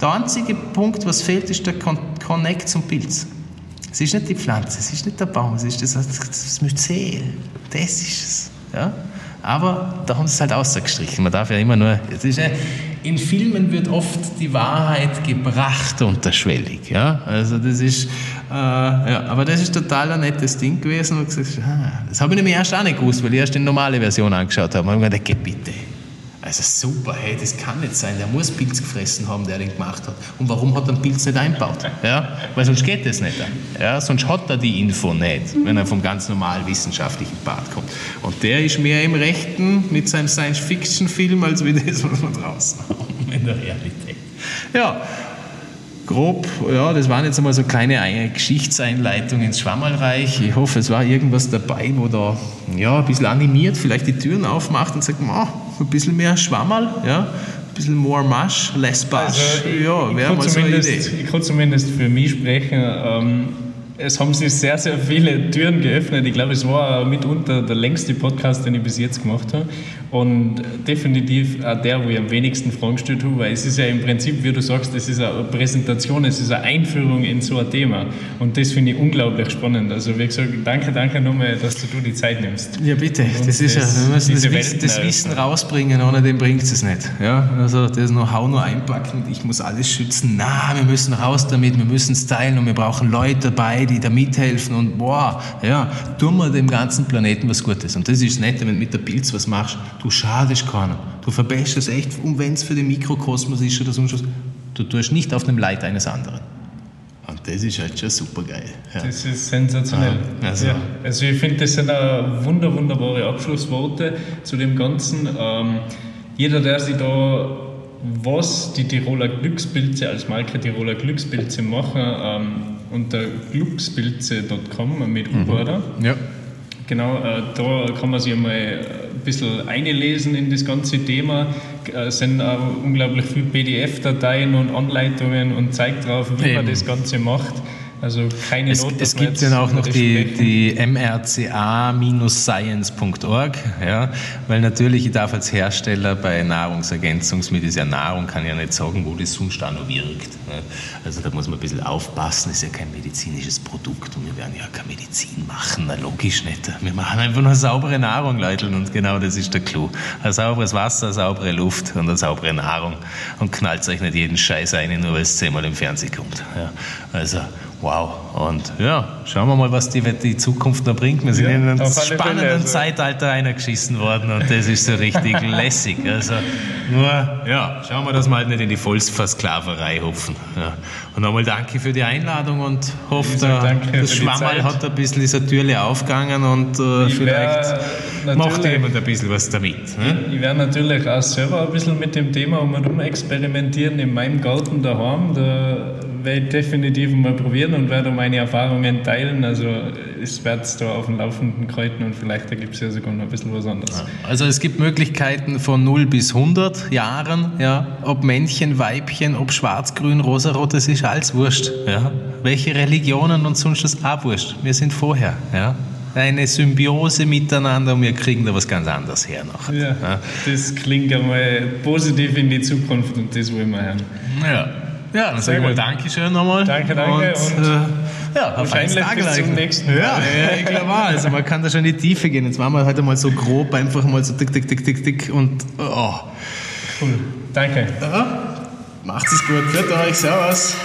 Der einzige Punkt, was fehlt, ist der Connect zum Pilz. Es ist nicht die Pflanze, es ist nicht der Baum, es ist das, das Myzel. Das ist es. Ja? Aber da haben sie es halt ausgestrichen. Man darf ja immer nur. Ja, in Filmen wird oft die Wahrheit gebracht unterschwellig. Ja? Also das ist, äh, ja, aber das ist total ein nettes Ding gewesen. Gesagt, ah, das habe ich nämlich erst auch nicht gewusst, weil ich erst die normale Version angeschaut habe. Und ich habe gedacht, bitte. Also super, hey, das kann nicht sein. Der muss Pilz gefressen haben, der den gemacht hat. Und warum hat er den Pilz nicht eingebaut? Ja? Weil sonst geht das nicht. Ja? Sonst hat er die Info nicht, wenn er vom ganz normalen wissenschaftlichen Part kommt. Und der ist mehr im Rechten mit seinem Science-Fiction-Film, als wie das, was wir draußen haben in der Realität. Ja, grob, ja, das waren jetzt einmal so kleine Geschichtseinleitungen ins Schwammerreich. Ich hoffe, es war irgendwas dabei, wo da ja, ein bisschen animiert vielleicht die Türen aufmacht und sagt, oh, ein bisschen mehr Schwammerl, ja, ein bisschen more mush, less bash. Also, ja, wäre mal so eine Idee. Ich kann zumindest für mich sprechen, ähm, es haben sich sehr, sehr viele Türen geöffnet. Ich glaube, es war mitunter der längste Podcast, den ich bis jetzt gemacht habe. Und definitiv auch der, wo ich am wenigsten Fragen gestellt habe, weil es ist ja im Prinzip, wie du sagst, es ist eine Präsentation, es ist eine Einführung in so ein Thema. Und das finde ich unglaublich spannend. Also wie gesagt, danke, danke nochmal, dass du dir die Zeit nimmst. Ja, bitte. das ist ja, wir müssen das, Wissen, das Wissen rausbringen, ohne dem bringt es nicht. Ja, also das Know-how nur einpacken, ich muss alles schützen. Na, wir müssen raus damit, wir müssen es teilen und wir brauchen Leute dabei, die da mithelfen und boah, ja, tun wir dem ganzen Planeten was Gutes. Und das ist das Nette, wenn du mit der Pilz was machst Du schadest keiner. Du verbesserst echt, um wenn es für den Mikrokosmos ist oder sonst was. Du tust nicht auf dem Leid eines anderen. Und das ist halt schon super geil. Ja. Das ist sensationell. Ah, also. Ja. also ich finde, das sind auch wunder, wunderbare Abschlussworte zu dem Ganzen. Ähm, jeder, der sich da was die Tiroler Glückspilze als Marke Tiroler Glückspilze machen, ähm, unter glückspilze.com mit? Mhm. Ja. Genau, äh, da kann man sich einmal ein bisschen einlesen in das ganze Thema. Es sind auch unglaublich viele PDF-Dateien und Anleitungen und zeigt drauf, wie Eben. man das Ganze macht. Also keine es, Not. Es gibt dann auch noch die, die mrca-science.org, ja, weil natürlich, ich darf als Hersteller bei Nahrungsergänzungsmitteln, ja Nahrung, kann ja nicht sagen, wo das sonst auch noch wirkt. Ne? Also da muss man ein bisschen aufpassen, ist ja kein medizinisches Produkt und wir werden ja keine Medizin machen, na logisch nicht. Wir machen einfach nur saubere Nahrung, Leute, und genau das ist der Clou. Ein sauberes Wasser, eine saubere Luft und eine saubere Nahrung und knallt euch nicht jeden Scheiß ein, nur weil es zehnmal im Fernsehen kommt. Ja. Also Wow. Und ja, schauen wir mal, was die, die Zukunft noch bringt. Wir sind ja, in einem spannenden Fälle, also. Zeitalter eingeschissen worden und das ist so richtig [LAUGHS] lässig. Also nur, ja, schauen wir, dass wir halt nicht in die Vollversklaverei hupfen. Ja. Und nochmal danke für die Einladung und hoffe, der, das Schwammerl hat ein bisschen dieser Türle aufgegangen und äh, vielleicht macht jemand ein bisschen was damit. Ne? Ich werde natürlich auch selber ein bisschen mit dem Thema um und um experimentieren in meinem Garten daheim. Da werde definitiv mal probieren und werde meine Erfahrungen teilen. Also ich werde es da auf dem Laufenden kreuzen und vielleicht ergibt es ja sogar noch ein bisschen was anderes. Also es gibt Möglichkeiten von 0 bis 100 Jahren, ja, ob Männchen, Weibchen, ob schwarz, grün, rosa, rot, das ist alles wurscht. Ja. Welche Religionen und sonst das auch wurscht. Wir sind vorher. Ja eine Symbiose miteinander und wir kriegen da was ganz anderes her noch. Ja, ja, das klingt einmal positiv in die Zukunft und das wollen wir hören. Ja. Ja, dann sage ich mal Dankeschön nochmal. Danke, danke. Und, und äh, ja, wahrscheinlich bis zum nächsten Mal. Ja, ja, auch. Also man kann da schon in die Tiefe gehen. Jetzt machen wir heute mal so grob, einfach mal so dick, dick, dick, dick, dick und oh. Cool. Danke. Ja. Macht es gut. Für euch. Servus.